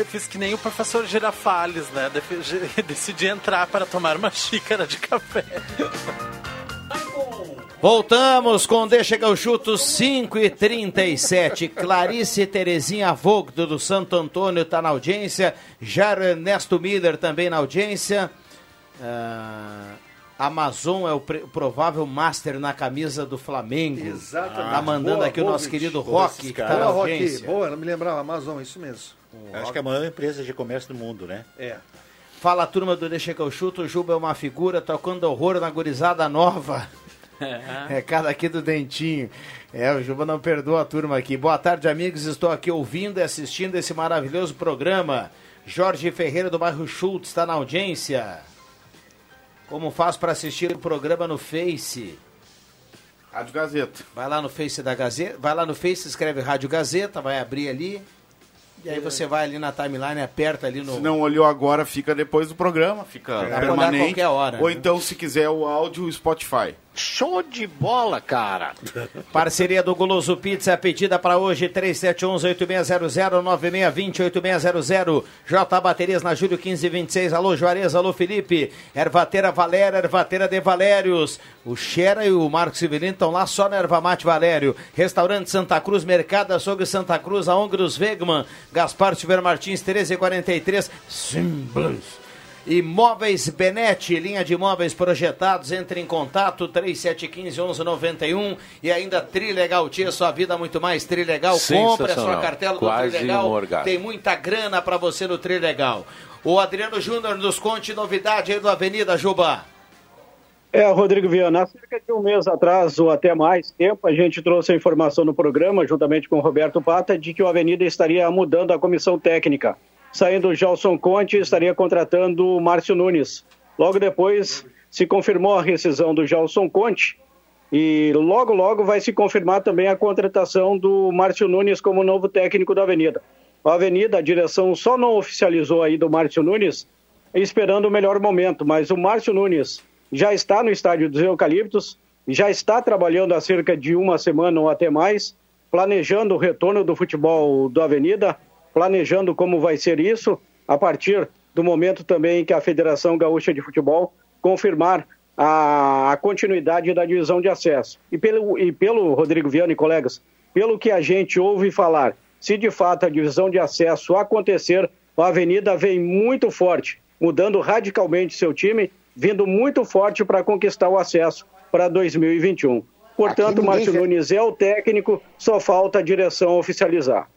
Fiz que nem o professor Girafales, né? Defi- [laughs] Decidi entrar para tomar uma xícara de café. Voltamos com Deixa que eu chuto 5 e 37 Clarice Terezinha Vogdo do Santo Antônio está na audiência. Jair Ernesto Miller também na audiência. Ah, Amazon é o provável master na camisa do Flamengo. Exatamente. Tá mandando Boa, aqui o boa, nosso Vinte. querido Rock, que tá na Boa, Rock. audiência. Boa, não me lembrava. Amazon, isso mesmo. Acho que é a maior empresa de comércio do mundo, né? É. Fala turma do Deixa que eu chuto. O Juba é uma figura tocando horror na gurizada nova. Recado aqui do Dentinho. É, o Juba não perdoa a turma aqui. Boa tarde, amigos. Estou aqui ouvindo e assistindo esse maravilhoso programa. Jorge Ferreira do bairro Schultz está na audiência. Como faz para assistir o programa no Face? Rádio Gazeta. Vai lá no Face da Gazeta, vai lá no Face, escreve Rádio Gazeta, vai abrir ali. E aí você vai ali na timeline, aperta ali no. Se não olhou agora, fica depois do programa, fica a permanente. qualquer hora, Ou né? então, se quiser o áudio, o Spotify. Show de bola, cara. Parceria do Goloso Pizza, pedida para hoje, 3711-8600-9620-8600. J Baterias na Júlio 1526. Alô, Juarez, alô, Felipe. Ervateira Valéria, Ervateira de Valérios. O Xera e o Marcos Civelino estão lá só na Erva Mate Valério. Restaurante Santa Cruz, Mercado Açougue Santa Cruz, a Ongros Wegman. Gaspar Silveira Martins, 1343. Simples. Imóveis Benete, linha de imóveis projetados, entre em contato 3715-1191 e ainda Trilegal Tia, sua vida muito mais Trilegal. Compre a sua cartela do Trilegal. um. Tem muita grana para você no Trilegal. O Adriano Júnior nos conte novidade aí do Avenida Juba. É, Rodrigo Viana, há cerca de um mês atrás, ou até mais tempo, a gente trouxe a informação no programa, juntamente com o Roberto Pata, de que o Avenida estaria mudando a comissão técnica. Saindo Gelson Conte, estaria contratando o Márcio Nunes. Logo depois, se confirmou a rescisão do Gelson Conte e logo, logo vai se confirmar também a contratação do Márcio Nunes como novo técnico da Avenida. A Avenida, a direção só não oficializou aí do Márcio Nunes, esperando o melhor momento, mas o Márcio Nunes já está no estádio dos Eucaliptos, já está trabalhando há cerca de uma semana ou até mais, planejando o retorno do futebol do Avenida, planejando como vai ser isso, a partir do momento também que a Federação Gaúcha de Futebol confirmar a, a continuidade da divisão de acesso. E pelo, e pelo Rodrigo Viana e colegas, pelo que a gente ouve falar, se de fato a divisão de acesso acontecer, a Avenida vem muito forte, mudando radicalmente seu time, vindo muito forte para conquistar o acesso para 2021. Portanto, Márcio Nunes é o técnico, só falta a direção oficializar.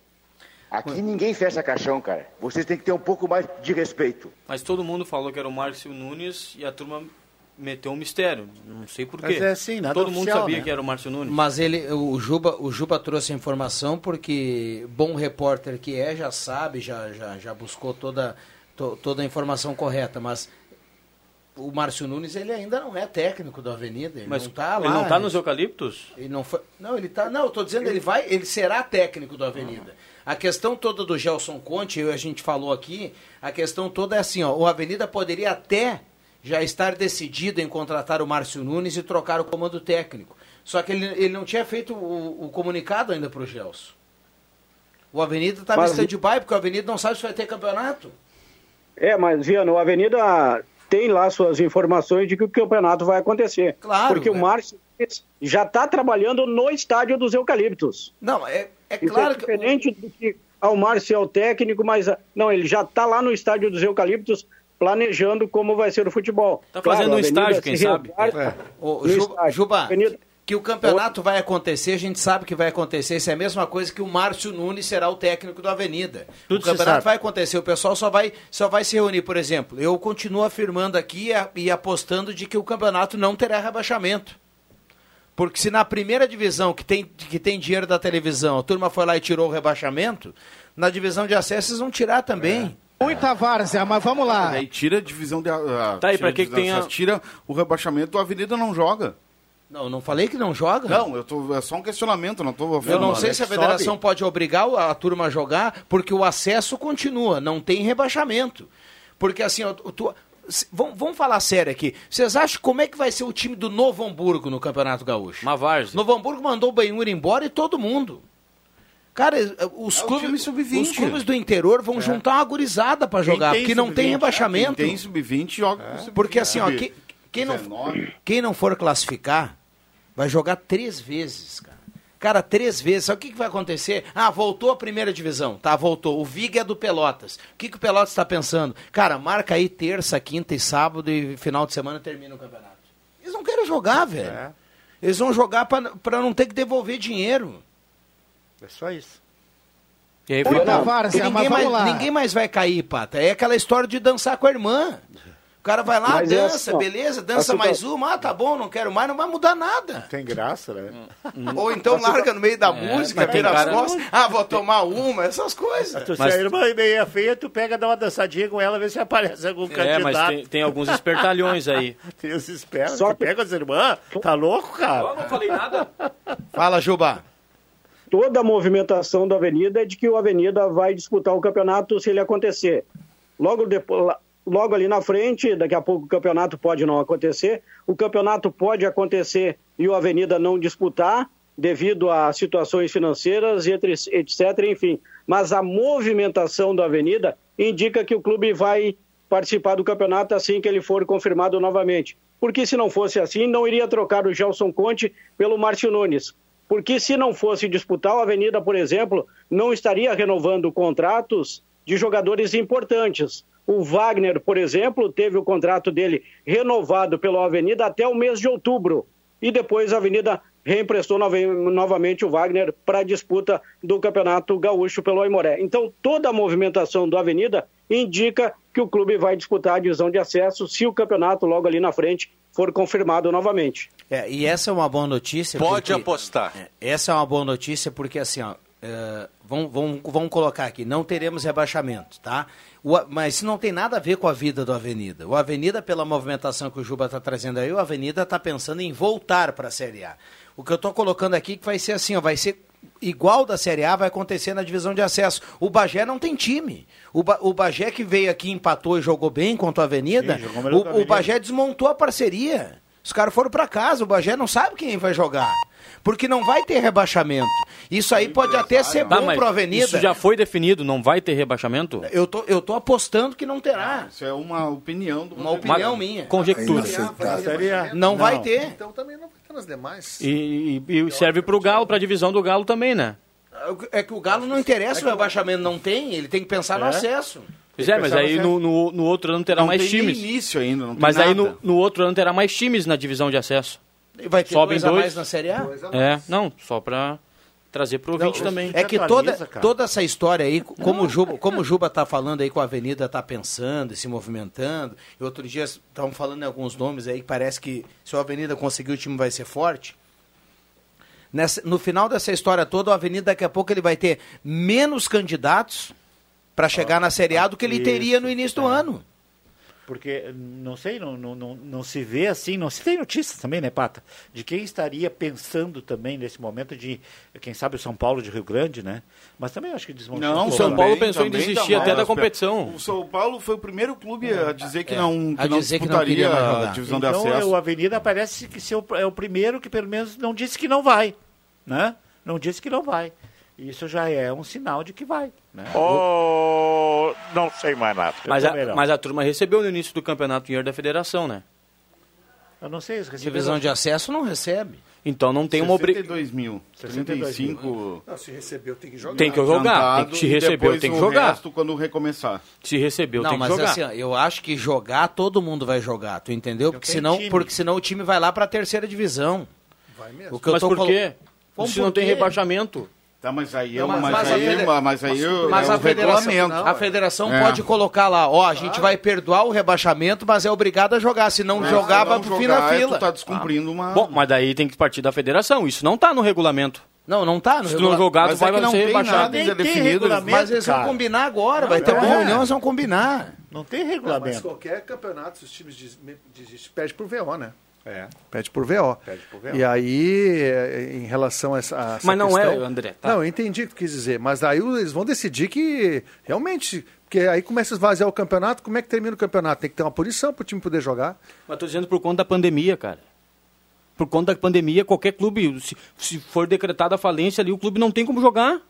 Aqui ninguém fecha caixão, cara. Vocês têm que ter um pouco mais de respeito. Mas todo mundo falou que era o Márcio Nunes e a turma meteu um mistério. Não sei porquê. Mas é assim, nada Todo mundo oficial, sabia né? que era o Márcio Nunes. Mas ele, o Juba, o Juba trouxe a informação porque bom repórter que é, já sabe, já, já, já buscou toda, to- toda a informação correta, mas o Márcio Nunes ele ainda não é técnico da Avenida, ele Mas não tá lá. ele não tá nos eucaliptos? Ele não foi. Não, ele tá. Não, eu tô dizendo, ele vai, ele será técnico da Avenida. A questão toda do Gelson Conte, a gente falou aqui, a questão toda é assim, ó, o Avenida poderia até já estar decidido em contratar o Márcio Nunes e trocar o comando técnico. Só que ele, ele não tinha feito o, o comunicado ainda pro Gelson. O Avenida estava em Mas- stand-by, porque o Avenida não sabe se vai ter campeonato. É, mas, Viano, a Avenida tem lá suas informações de que o campeonato vai acontecer. Claro, Porque o é. Márcio já está trabalhando no estádio dos Eucaliptos. Não, é, é Isso claro é diferente do que ah, o Márcio é o técnico, mas ah, não, ele já está lá no estádio dos Eucaliptos planejando como vai ser o futebol. Tá fazendo a um estágio, quem sabe? resguarda Ô, no Ju- estádio. Juba, Avenida- que o campeonato vai acontecer, a gente sabe que vai acontecer. Isso é a mesma coisa que o Márcio Nunes será o técnico do Avenida. Tudo o campeonato sabe. vai acontecer, o pessoal só vai, só vai se reunir, por exemplo. Eu continuo afirmando aqui e e apostando de que o campeonato não terá rebaixamento. Porque se na primeira divisão, que tem, que tem dinheiro da televisão, a turma foi lá e tirou o rebaixamento, na divisão de acesso eles vão tirar também. Muita várzea, mas vamos lá. Aí tira a divisão de. a- Tá, tira pra que a que divisão tem de a- acesso, Tira o rebaixamento, a Avenida não joga. Não, não falei que não joga. Não, eu tô, é só um questionamento, não tô Eu não sei se a federação pode obrigar o- a turma a jogar, porque o acesso continua, não tem rebaixamento. Porque assim, tu- vamos, vamos falar sério aqui. Vocês acham como é que vai ser o time do Novo Hamburgo no Campeonato Gaúcho? Uma várzea. Novo Hamburgo mandou o Benhur embora e todo mundo. Cara, eh, os, É clubes, time sub-20. os clubes do interior vão juntar uma gurizada pra Quem jogar, porque não tem sub-20, rebaixamento. Quem tem sub-20 joga com sub-20. Porque assim, ó, Sub- quem, quem não, 19. quem não for classificar, vai jogar três vezes, cara. Cara, três vezes. Sabe o que, que vai acontecer? Ah, voltou a primeira divisão. Tá, voltou. O Vig é do Pelotas. O que, que o Pelotas está pensando? Cara, marca aí terça, quinta e sábado e final de semana termina o campeonato. Eles não querem jogar, velho. Eles vão jogar para não ter que devolver dinheiro. É só isso. E aí, Muita Não, várzea, ninguém, mais, lá. ninguém mais vai cair, Pata. É aquela história de dançar com a irmã. O cara vai lá, Mas é dança, assim, ó, beleza, dança situa- mais uma, ah, tá bom, não quero mais, não vai mudar nada. Tem graça, né? [laughs] Ou então larga no meio da música, mas tem vira as costas, ah, vou tomar uma, essas coisas. Tu, Mas- Se a irmã é meia feia, tu pega, dá uma dançadinha com ela, vê se aparece algum É, candidato. mas tem, tem alguns espertalhões aí. [laughs] Tem os espertos, Só tu pega as irmãs, tá louco, cara? não falei nada. [laughs] Fala, Juba. toda a movimentação da Avenida é de que o Avenida vai disputar o campeonato se ele acontecer. Logo, depois, logo ali na frente, daqui a pouco o campeonato pode não acontecer, o campeonato pode acontecer e o Avenida não disputar devido a situações financeiras, etc, enfim. Mas a movimentação da Avenida indica que o clube vai participar do campeonato assim que ele for confirmado novamente. Porque se não fosse assim, não iria trocar o Gelson Conte pelo Márcio Nunes. Porque se não fosse disputar, o Avenida, por exemplo, não estaria renovando contratos de jogadores importantes. O Wagner, por exemplo, teve o contrato dele renovado pela Avenida até o mês de outubro. E depois a Avenida reemprestou novamente o Wagner para a disputa do Campeonato Gaúcho pelo Aimoré. Então, toda a movimentação do Avenida indica que o clube vai disputar a divisão de acesso se o campeonato logo ali na frente for confirmado novamente. É, e essa é uma boa notícia. Pode apostar. É, essa é uma boa notícia porque assim, ó, é, vamos, vamos, vamos colocar aqui, não teremos rebaixamento, tá? O mas isso não tem nada a ver com a vida do Avenida. O Avenida, pela movimentação que o Juba está trazendo aí, o Avenida está pensando em voltar para a Série A. O que eu estou colocando aqui que vai ser assim, ó, vai ser igual da Série A, vai acontecer na divisão de acesso. O Bagé não tem time. O, ba o Bagé que veio aqui, empatou e jogou bem contra o Avenida, Sim, o, o Avenida. Bagé desmontou a parceria. Os caras foram para casa, o Bagé não sabe quem vai jogar. Porque não vai ter rebaixamento. Isso aí pode até ser Tá, bom pro Avenida. Isso já foi definido, não vai ter rebaixamento? Eu tô, eu tô apostando que não terá. Isso é uma opinião do Uma opinião Uma minha. Conjectura. Seria... Não, vai ter. Então também não vai ter nas demais. E, e- e serve pro Galo, pra divisão do Galo também, né? É que o Galo não interessa, o rebaixamento não tem, ele tem que pensar no É? acesso. Pois é, mas aí no, no, no outro ano terá Não mais tem times. início ainda, não tem Mas aí nada. no, no outro ano terá mais times na divisão de acesso. Vai ter Sobem dois a dois. mais na Série A? É, não, só pra trazer pro ouvinte também. É que toda, toda essa história aí, como o Juba, como o Juba tá falando aí, com a Avenida tá pensando e se movimentando, e outro dia estavam falando em alguns nomes aí que parece que se a Avenida conseguir o time vai ser forte. Nessa- no final dessa história toda, o Avenida daqui a pouco ele vai ter menos candidatos para chegar na Série A do que ele teria no início do ano. Porque, não sei, não, não, não, não se vê assim, não se tem notícias também, né, Pata? De quem estaria pensando também nesse momento de, quem sabe, o São Paulo de Rio Grande, né? Mas também acho que desmontou. Não, o São? Paulo pensou em desistir até da competição. O São Paulo foi o primeiro clube a dizer que É. não, que A não dizer que não disputaria queria mais a divisão de então, acesso. o Avenida parece que ser o- é o primeiro que pelo menos não disse que não vai, né? Não disse que não vai. Isso já é um sinal de que vai, né? Oh, não sei mais nada. Mas a, mas a turma recebeu no início do campeonato dinheiro da federação, né? Eu não sei, se Divisão de acesso não recebe. Então não tem uma obrigação. 62 mil. 35. Não, se recebeu, tem que jogar. Tem que jogar, tem que se recebeu, tem que jogar. resto quando recomeçar. Se recebeu, não, tem que mas jogar. assim, eu acho que jogar, todo mundo vai jogar, tu entendeu? Porque senão, time. porque senão o time vai lá pra terceira divisão. Vai mesmo. O que eu Mas tô por colo- quê? Vamos Se não tem rebaixamento. Tá, mas aí é Não, uma- mas- mas mas a aí, mas aí o- Mas é a o federação, a federação É. pode colocar lá, ó, a gente vai perdoar o rebaixamento, mas é obrigado a jogar. Se não É, jogar, se vai não pro fim da fila. tu tá descumprindo uma. Bom, mas daí tem que partir da federação. Isso não tá no regulamento. Não, não tá no Se tu não jogar, tu Mas é vai que não ser tem rebaixado. nada ainda definido, mas eles vão combinar agora, vai ter uma é. reunião, eles vão combinar. Não tem Não, regulamento. mas qualquer campeonato, os times diz- pede por VO, né? É. Pede por VO. Pede por VO. E aí, é, em relação a essa, a essa Mas não é, questão- André, tá. Não, eu entendi o que tu quis dizer. Mas aí eles vão decidir que realmente. Porque aí começa a esvaziar o campeonato. Como é que termina o campeonato? Tem que ter uma punição para o time poder jogar. Mas tô dizendo por conta da pandemia, cara. Por conta da pandemia, qualquer clube, se, se for decretada a falência ali, o clube não tem como jogar.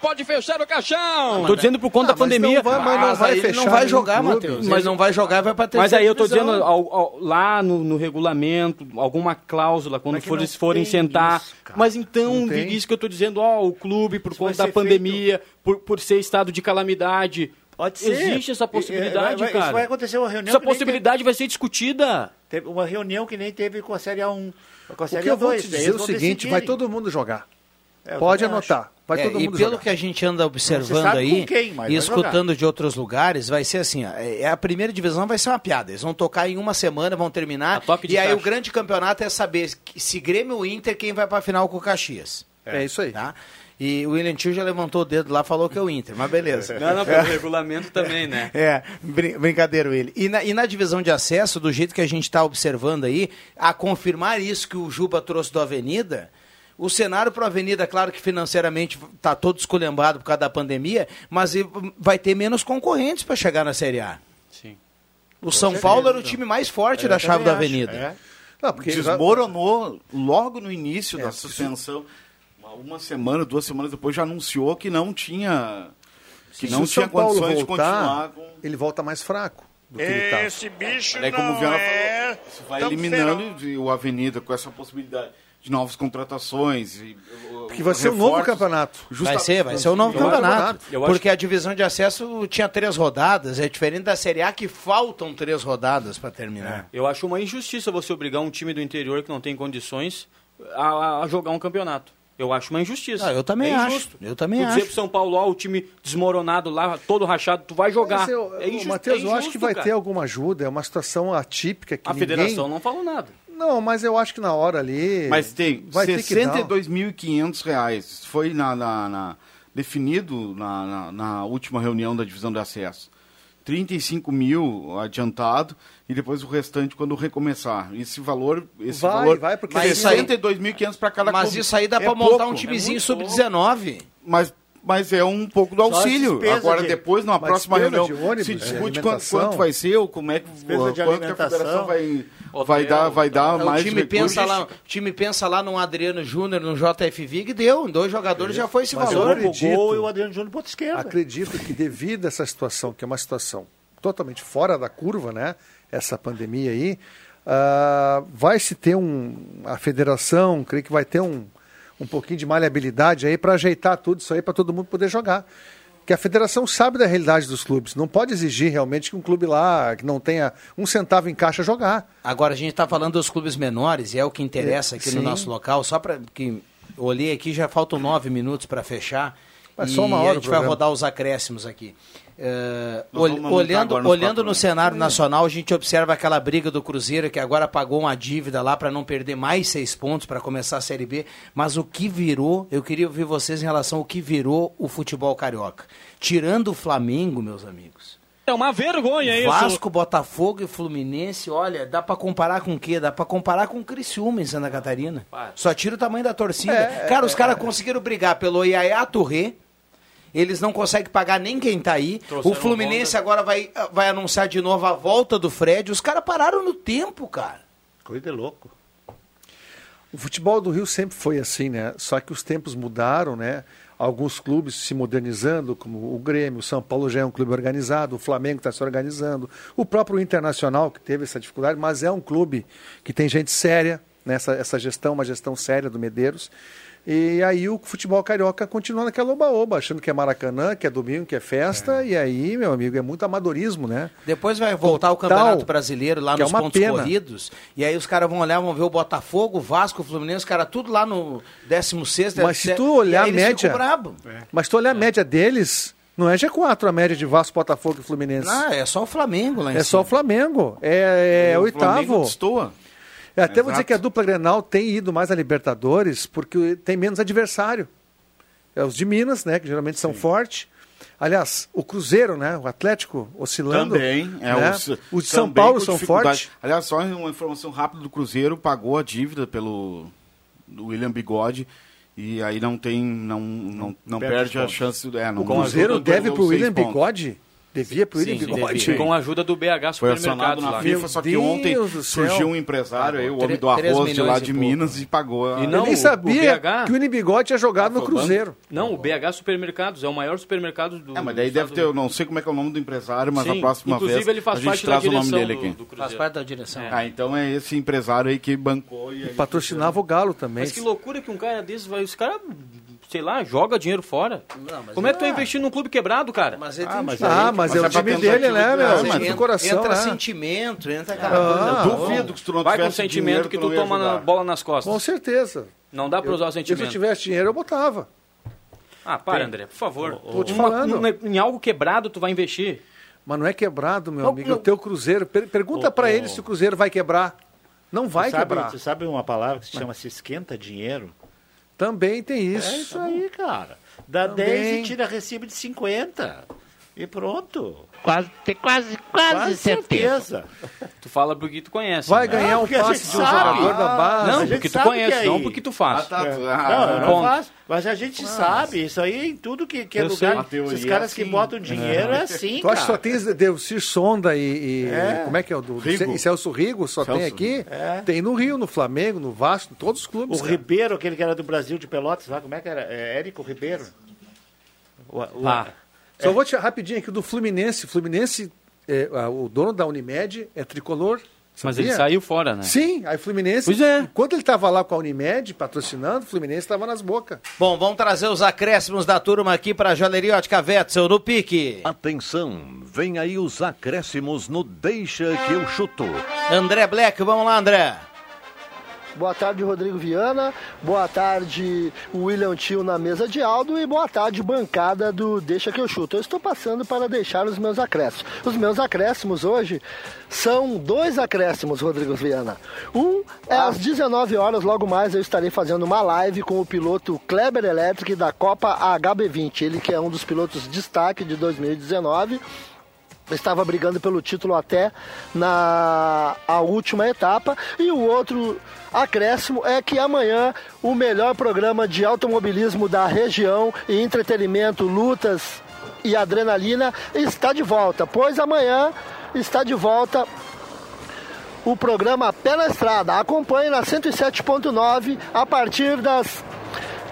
Pode fechar o caixão! Tô dizendo por conta Ah, da pandemia. Mas aí ele não vai jogar, Matheus. Mas não vai jogar, vai pra terceira Mas aí eu tô divisão. dizendo, ao- ao- lá no, no regulamento, alguma cláusula, quando Mas for, não eles forem sentar. isso, mas então, Não isso que eu tô dizendo, ó, o clube, por Isso vai conta da pandemia, por, por ser estado de calamidade. Pode ser. Existe essa possibilidade, vai- vai- cara. Isso vai acontecer uma reunião. Essa possibilidade vai ser discutida. Teve uma reunião que nem teve com a Série A1. Com a O Série que eu vou A2. te dizer é o seguinte: vai decidirem. todo mundo jogar. É, Pode anotar. Vai É, todo e mundo pelo jogar. que a gente anda observando aí quem, e escutando de outros lugares, vai ser assim, ó, é, a primeira divisão vai ser uma piada. Eles vão tocar em uma semana, vão terminar. E aí caixa. o grande campeonato é saber se Grêmio ou Inter, quem vai pra final com o Caxias. É isso aí. Tá? E o William Tio já levantou o dedo lá, falou que é o Inter, mas beleza. Não, não, pelo [laughs] regulamento também, né? [laughs] É, brin brincadeira, Willi. E na, e na divisão de acesso, do jeito que a gente está observando aí, a confirmar isso que o Juba trouxe do Avenida, o cenário para a Avenida, claro que financeiramente está todo esculhambado por causa da pandemia, mas vai ter menos concorrentes para chegar na Série A. Sim. O São Paulo era o time mais forte da chave da Avenida. É. Não, porque Desmoronou logo no início da suspensão. Uma, uma semana, duas semanas depois já anunciou que não tinha que não tinha São Paulo condições de voltar, continuar com ele volta mais fraco do que ele tá. Esse bicho Daí, como o Viana é falou, vai eliminando o Avenida com essa possibilidade de novas contratações. E, Porque vai ser um novo campeonato. Vai ser, vai ser o novo Eu campeonato. eu acho- Porque a divisão de acesso tinha três rodadas, é diferente da Série A que faltam três rodadas para terminar. Eu acho uma injustiça você obrigar um time do interior que não tem condições a, a jogar um campeonato. Eu acho uma injustiça. Ah, eu também é acho. injusto. Eu também tu dizer acho. pro São Paulo, ó, o time desmoronado lá, todo rachado, tu vai jogar. Mas eu, é injusto, Matheus, é eu acho injusto, que vai cara. ter alguma ajuda, é uma situação atípica que A ninguém... federação não falou nada. Não, mas eu acho que na hora ali... Mas tem vai ter que dar. um- 62.500 reais. Foi na, na- na- definido na, na- na última reunião da divisão de acesso. 35 mil adiantado e depois o restante quando recomeçar. Esse valor, esse Vai, valor, vai, porque mas isso aí- 62.500 para cada Mas clube. isso aí dá É pra montar pouco. um timezinho É muito sub-19. Mas, mas é um pouco do auxílio. Agora, de- depois, numa uma próxima reunião, de ônibus, se de discute quanto, quanto vai ser, ou como é que, quanto que a federação alimentação. vai, vai dar, vai dar o mais time recursos. pensa lá, o time pensa lá num Adriano Júnior, no JF Vig, deu. Em dois jogadores já foi esse Mas eu valor. acredito- O gol e o Adriano Júnior esquerda. Acredito que devido a essa situação, que é uma situação totalmente fora da curva, né? Essa pandemia aí, ah, vai se ter um. A federação, creio que vai ter um, um pouquinho de maleabilidade aí para ajeitar tudo isso aí para todo mundo poder jogar. Que a federação sabe da realidade dos clubes. Não pode exigir realmente que um clube lá, que não tenha um centavo em caixa, jogar. Agora a gente está falando dos clubes menores e é o que interessa aqui no Sim. nosso local. Só para que olhei aqui, já faltam nove minutos para fechar. Mas e só uma hora a gente vai rodar os acréscimos aqui. É, ol- olhando olhando no cenário nacional, a gente observa aquela briga do Cruzeiro, que agora pagou uma dívida lá para não perder mais seis pontos para começar a Série B. Mas o que virou, eu queria ouvir vocês em relação ao que virou o futebol carioca. Tirando o Flamengo, meus amigos, É uma vergonha isso. Vasco, Botafogo e Fluminense, olha, dá pra comparar com o quê? Dá pra comparar com o Criciúma em Santa Catarina. Só tira o tamanho da torcida. É, cara, os caras conseguiram brigar pelo Iaiá Touré. Eles não conseguem pagar nem quem tá aí. Trouxeram o Fluminense agora vai, vai anunciar de novo a volta do Fred. Os caras pararam no tempo, cara. Coisa louco. O futebol do Rio sempre foi assim, né? Só que os tempos mudaram, né? Alguns clubes se modernizando, como o Grêmio, o São Paulo já é um clube organizado, o Flamengo está se organizando, o próprio Internacional, que teve essa dificuldade, mas é um clube que tem gente séria nessa essa gestão, uma gestão séria do Medeiros. E aí o futebol carioca continua naquela oba-oba, achando que é Maracanã, que é domingo, que é festa, e aí, meu amigo, é muito amadorismo, né? Depois vai voltar o Total, Campeonato Brasileiro lá é nos uma pontos pena. corridos. E aí os caras vão olhar, vão ver o Botafogo, o Vasco, o Fluminense, os caras tudo lá no 16 Mas se tu olhar a média, brabo. mas se tu olhar a média deles, não é G4 a média de Vasco, Botafogo e Fluminense. Ah, é só o Flamengo lá em É só o Flamengo. É, é O oitavo. Flamengo destoa. Eu até vou dizer que a dupla Grenal tem ido mais a Libertadores porque tem menos adversário. É os de Minas, né, que geralmente são fortes. Aliás, o Cruzeiro, né, o Atlético oscilando. Também. É, né? os, os de São Paulo são fortes. Aliás, só uma informação rápida do Cruzeiro, pagou a dívida pelo do William Bigode e aí não tem, não, não, não perde perde, a chance. É, não, O Cruzeiro não deve os seis William pontos. Bigode? Devia pro William Bigode? Com a ajuda do BH Foi acionado Supermercados na lá. FIFA, só que ontem surgiu um empresário aí, o homem do arroz de lá de e. Minas e pagou a... E Eu não, nem sabia o BH que o William Bigode tinha jogado no Afobando. Cruzeiro. Não, o BH Supermercados é o maior supermercado do. É, mas daí deve ter, eu não sei como é que é o nome do empresário, mas Sim, a próxima inclusive vez ele faz a gente parte da traz o nome direção dele do- aqui. do Cruzeiro. Faz parte da direção. É. Ah, então é esse empresário aí que bancou e aí- Patrocinava o Galo também. Mas que loucura que um cara desses vai. Os caras, sei lá, joga dinheiro fora. Como é que tu investir num clube quebrado, cara? Mas ele Ah, tem mas, ah, mas, é o time dele, né, meu? Ah, Mas mas do coração, entra né? sentimento, entra aquela Ah, coisa. boa. Duvido que tu não Vai com sentimento dinheiro, que não tu toma na bola nas costas. Com certeza. Não dá pra usar o E se eu sentimento. tivesse dinheiro, eu botava. Ah, para, André, por favor. Tô te Uma- falando. uma- em algo quebrado tu vai investir. Mas não é quebrado, meu Não, amigo. não. É o teu Cruzeiro. Per- pergunta ô. ele se o Cruzeiro vai quebrar. Não vai sabe, quebrar. Tu sabe uma palavra que se chama se esquenta dinheiro? Também tem isso. É isso aí, cara. Dá Também. 10 e tira recibo de 50. E pronto. Quase, tem quase, quase, certeza. Tu fala porque tu conhece. Vai né? ganhar um passe de um jogador da base. Não, a gente porque tu conhece, que é não porque tu faz. Ah, tá. É. Ah, não, eu não ponto. faço. Mas a gente sabe, isso aí em tudo que, que é Eu lugar. Esses caras é que assim. botam dinheiro é, assim, Tu acha que só cara. tem Delcir Sonda e, e- É. como é que é o do Rigo. e Celso Rigo? Só Celso. tem aqui? É. Tem no Rio, no Flamengo, no Vasco, em todos os clubes. O cara. Ribeiro, aquele que era do Brasil de Pelotas, lá, como é que era? É, Érico Ribeiro? O, o- Ah. Só vou te rapidinho aqui do Fluminense. Fluminense, é, o dono da Unimed é tricolor. Mas sabia? ele saiu fora, né? Sim, aí Fluminense. Pois é. Enquanto ele estava lá com a Unimed patrocinando, o Fluminense estava nas bocas. Bom, vamos trazer os acréscimos da turma aqui para a Joalheria Ótica Wetzel no pique. Atenção, vem aí os acréscimos no Deixa que eu chuto. André Black, vamos lá, André. Boa tarde, Rodrigo Viana. Boa tarde, William Tio na mesa de Aldo. E boa tarde, bancada do Deixa que eu chuto. Eu estou passando para deixar os meus acréscimos. Os meus acréscimos hoje são dois acréscimos, Rodrigo Viana. Um é às 19 horas, logo mais eu estarei fazendo uma live com o piloto Kleber Electric da Copa HB20. Ele que é um dos pilotos destaque de 2019 estava brigando pelo título até na a última etapa. E o outro acréscimo é que amanhã o melhor programa de automobilismo da região e entretenimento, lutas e adrenalina está de volta, pois amanhã está de volta o programa Pé na Estrada. Acompanhe na 107.9 a partir das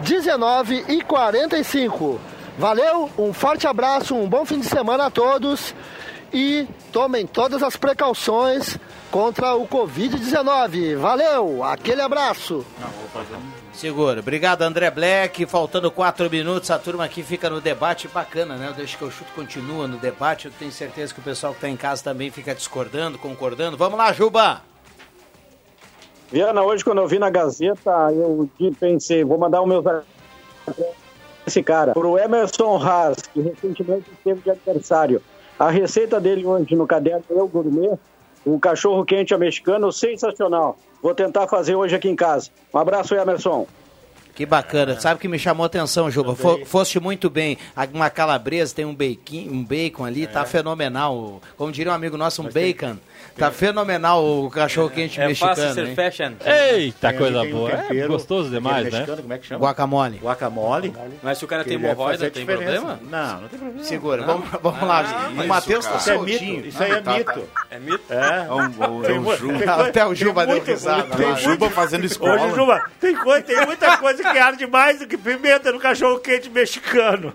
19h45. Valeu, um forte abraço, um bom fim de semana a todos e tomem todas as precauções contra o Covid-19. Valeu, aquele abraço. Segura. Obrigado, André Black. Faltando quatro minutos, a turma aqui fica no debate bacana, né? Deixa que eu chuto continua no debate. Eu tenho certeza que o pessoal que está em casa também fica discordando, concordando. Vamos lá, Juba. Viana, hoje quando eu vi na Gazeta, eu pensei, vou mandar o meu esse cara, pro Emerson Haas, que recentemente teve de aniversário. A receita dele hoje no caderno Eu Gourmet, um cachorro quente americano sensacional. Vou tentar fazer hoje aqui em casa. Um abraço, Emerson. Que bacana. Sabe que me chamou a atenção, Juba? Fo- foste muito bem. Uma calabresa, tem um bacon, um bacon ali, tá fenomenal. Como diria um amigo nosso, um bacon. Tá fenomenal o cachorro quente É mexicano. fácil ser hein? fashion. Eita, Tem coisa tem um boa. É tempero, gostoso demais, né? mexicano, Como é que chama? Guacamole. Guacamole. Mas se o cara tem deve hemorroida, tem diferença. problema? Não, não tem problema. Segura, Não. vamos, vamos lá. o Matheus tá Isso é soltinho. mito. Isso aí é Tá, tá. mito. É mito? É. É é mu- Juba. Até o Juba deu muito- risada tem lá. O Juba fazendo escola. Ô, Juba, tem, coisa, tem muita coisa que arde mais do que pimenta no cachorro quente mexicano.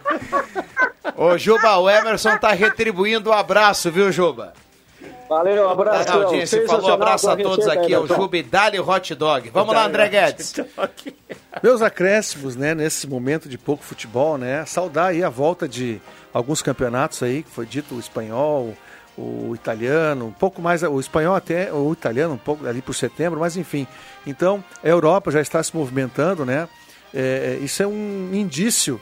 Ô, Juba, o Emerson tá retribuindo o abraço, viu, Juba? Valeu, um abraço. Na audiência, falou abraço a todos aqui, é o Juba e Dali Hot Dog. Vamos lá, André Guedes. Meus acréscimos, né, nesse momento de pouco futebol, né, saudar aí a volta de alguns campeonatos aí, que foi dito o espanhol, o italiano, um pouco mais, o espanhol até, o italiano um pouco ali por setembro, mas enfim. Então, a Europa já está se movimentando, né, é, isso é um indício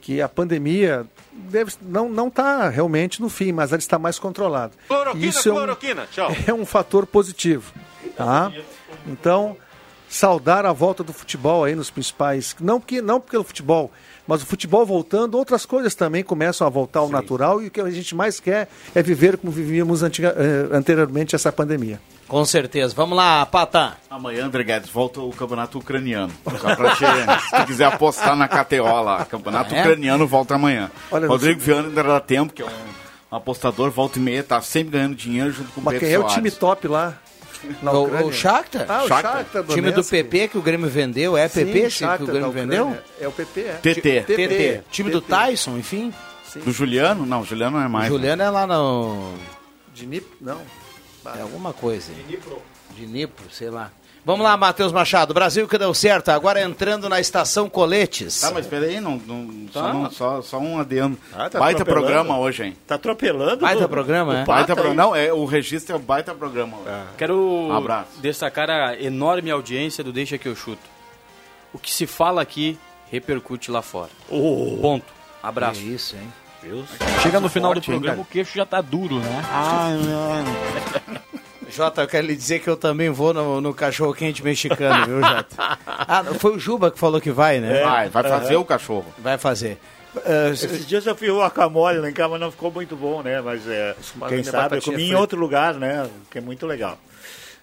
que a pandemia deve, não não está realmente no fim, mas ela está mais controlada. Cloroquina, Isso é um- cloroquina. Tchau. [laughs] é um fator positivo, tá? Então, saudar a volta do futebol aí nos principais, não que não pelo futebol, mas o futebol voltando, outras coisas também começam a voltar ao natural e o que a gente mais quer é viver como vivíamos antiga, eh, anteriormente essa pandemia. Com certeza. Vamos lá, Pata. Amanhã, André Guedes, volta o campeonato ucraniano. Só pra te, [laughs] se tu quiser apostar na KTO lá. Campeonato É? ucraniano volta amanhã. Olha, Rodrigo Viana ainda dá tempo, que é um, um apostador, volta e meia, tá sempre ganhando dinheiro junto com o Mas Pedro quem é o time top lá? Na O, Ucrânia? o Shakhtar? Ah, o Shakhtar. Shakhtar time do. PP que o Grêmio vendeu. É Sim, PP que o Grêmio vendeu? É o PP, é. TT. TT. Time do. Tyson, enfim. Do Juliano? Não, Juliano não é mais. Juliano é lá no... De Nip, não. É alguma coisa. De Nipro, sei lá. Vamos lá, Matheus Machado. Brasil que deu certo. Agora entrando na estação Coletes. Tá, mas peraí, não, não, só, Tá. não- só, só um adendo. Ah, tá baita programa hoje, hein? Tá atropelando? Baita o- programa, o é? Baita pro... Não, é, o registro é o baita programa. hoje. Quero Um abraço. destacar a enorme audiência do Deixa Que Eu Chuto. O que se fala aqui repercute lá fora. Oh. Ponto. Abraço. É isso, hein? Chega no final do programa, o queixo já tá duro, né? [laughs] Jota, eu quero lhe dizer que eu também vou no, no cachorro quente mexicano, viu, Jota? [laughs] Ah, foi o Juba que falou que vai, né? Vai, vai fazer o cachorro. Vai fazer. Ah, Esses dias eu fiz o guacamole lá em casa, mas não ficou muito bom, né? Mas é, quem é sabe eu comi em frita. outro lugar, né? Que é muito legal.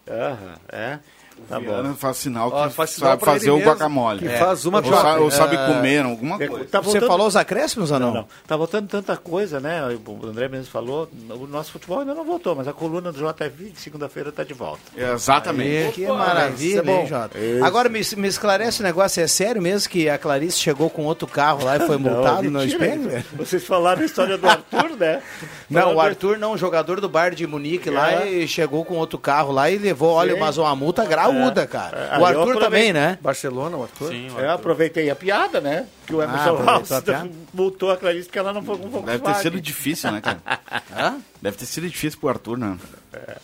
Aham, é. Tá bom. Viana faz sinal que Ó, faz sinal sabe pra fazer ele o mesmo, guacamole. que faz uma ou, sa- ou sabe É, comer alguma É, coisa. tá Você voltando- falou os acréscimos ou não? Não, não. Tá voltando tanta coisa, né? O André mesmo falou. O nosso futebol ainda não voltou, mas a coluna do JF de segunda-feira tá de volta. Exatamente. Que maravilha, isso é bom. hein, Jota? Agora me, me esclarece o negócio, é sério mesmo que a Clarice chegou com outro carro lá e foi [laughs] multado no mentira. Spengler? Vocês falaram a história do Arthur, né? [laughs] Não, Falando o Arthur não, jogador do Bayern de Munique lá É. e chegou com outro carro lá e levou, olha, Sim. mas uma multa graúda, É. cara. É, O Arthur também, né? Barcelona, o Arthur? Sim, Eu aproveitei a piada, né? Que o Emerson Ah, aproveitou a Alves piada? multou a Clarice que ela não foi com o Deve ter sido difícil, né, cara? [laughs] Hã? Deve ter sido difícil pro Arthur, né?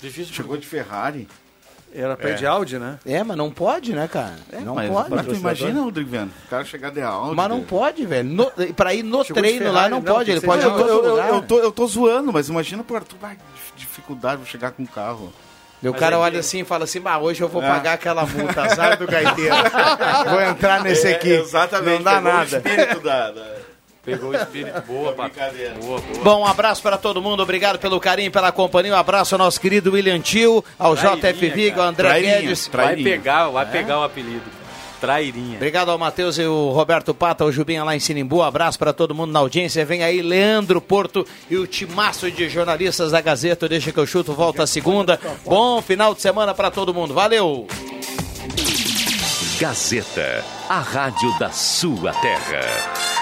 Difícil. Chegou de Ferrari. Era pé de Audi, né? É, mas não pode, né, cara? não mas, pode. Mas tu imagina, Rodrigo Viana, o cara chegar de Audi. Mas não pode, velho. No, pra ir no Chegou treino lá Ferrari, não não, pode, ele pode Eu, eu, eu, eu tô, eu tô zoando, mas imagina pro Arthur, vai, dificuldade, vou chegar com o carro. E o cara é olha que- assim e fala assim, bah, hoje eu vou É. pagar aquela multa, azar do gaiteiro. [laughs] vou entrar nesse É, aqui. exatamente, Não dá pegou o nada. espírito da- da- Pegou o espírito. Boa, Pato. Boa, boa. Bom, um abraço para todo mundo, obrigado pelo carinho, pela companhia, um abraço ao nosso querido William Tio, ao Trairinha, JF Vigo, ao. André Trairinha. Guedes. Vai pegar, vai É? pegar o apelido. Trairinha. Obrigado ao Matheus e o Roberto Pata, o Jubinha lá em Sinimbu. Abraço para todo mundo na audiência. Vem aí Leandro Porto e o timaço de jornalistas da Gazeta. Deixa que eu chuto, volta a segunda. Bom final de semana para todo mundo. Valeu! Gazeta, a rádio da sua terra.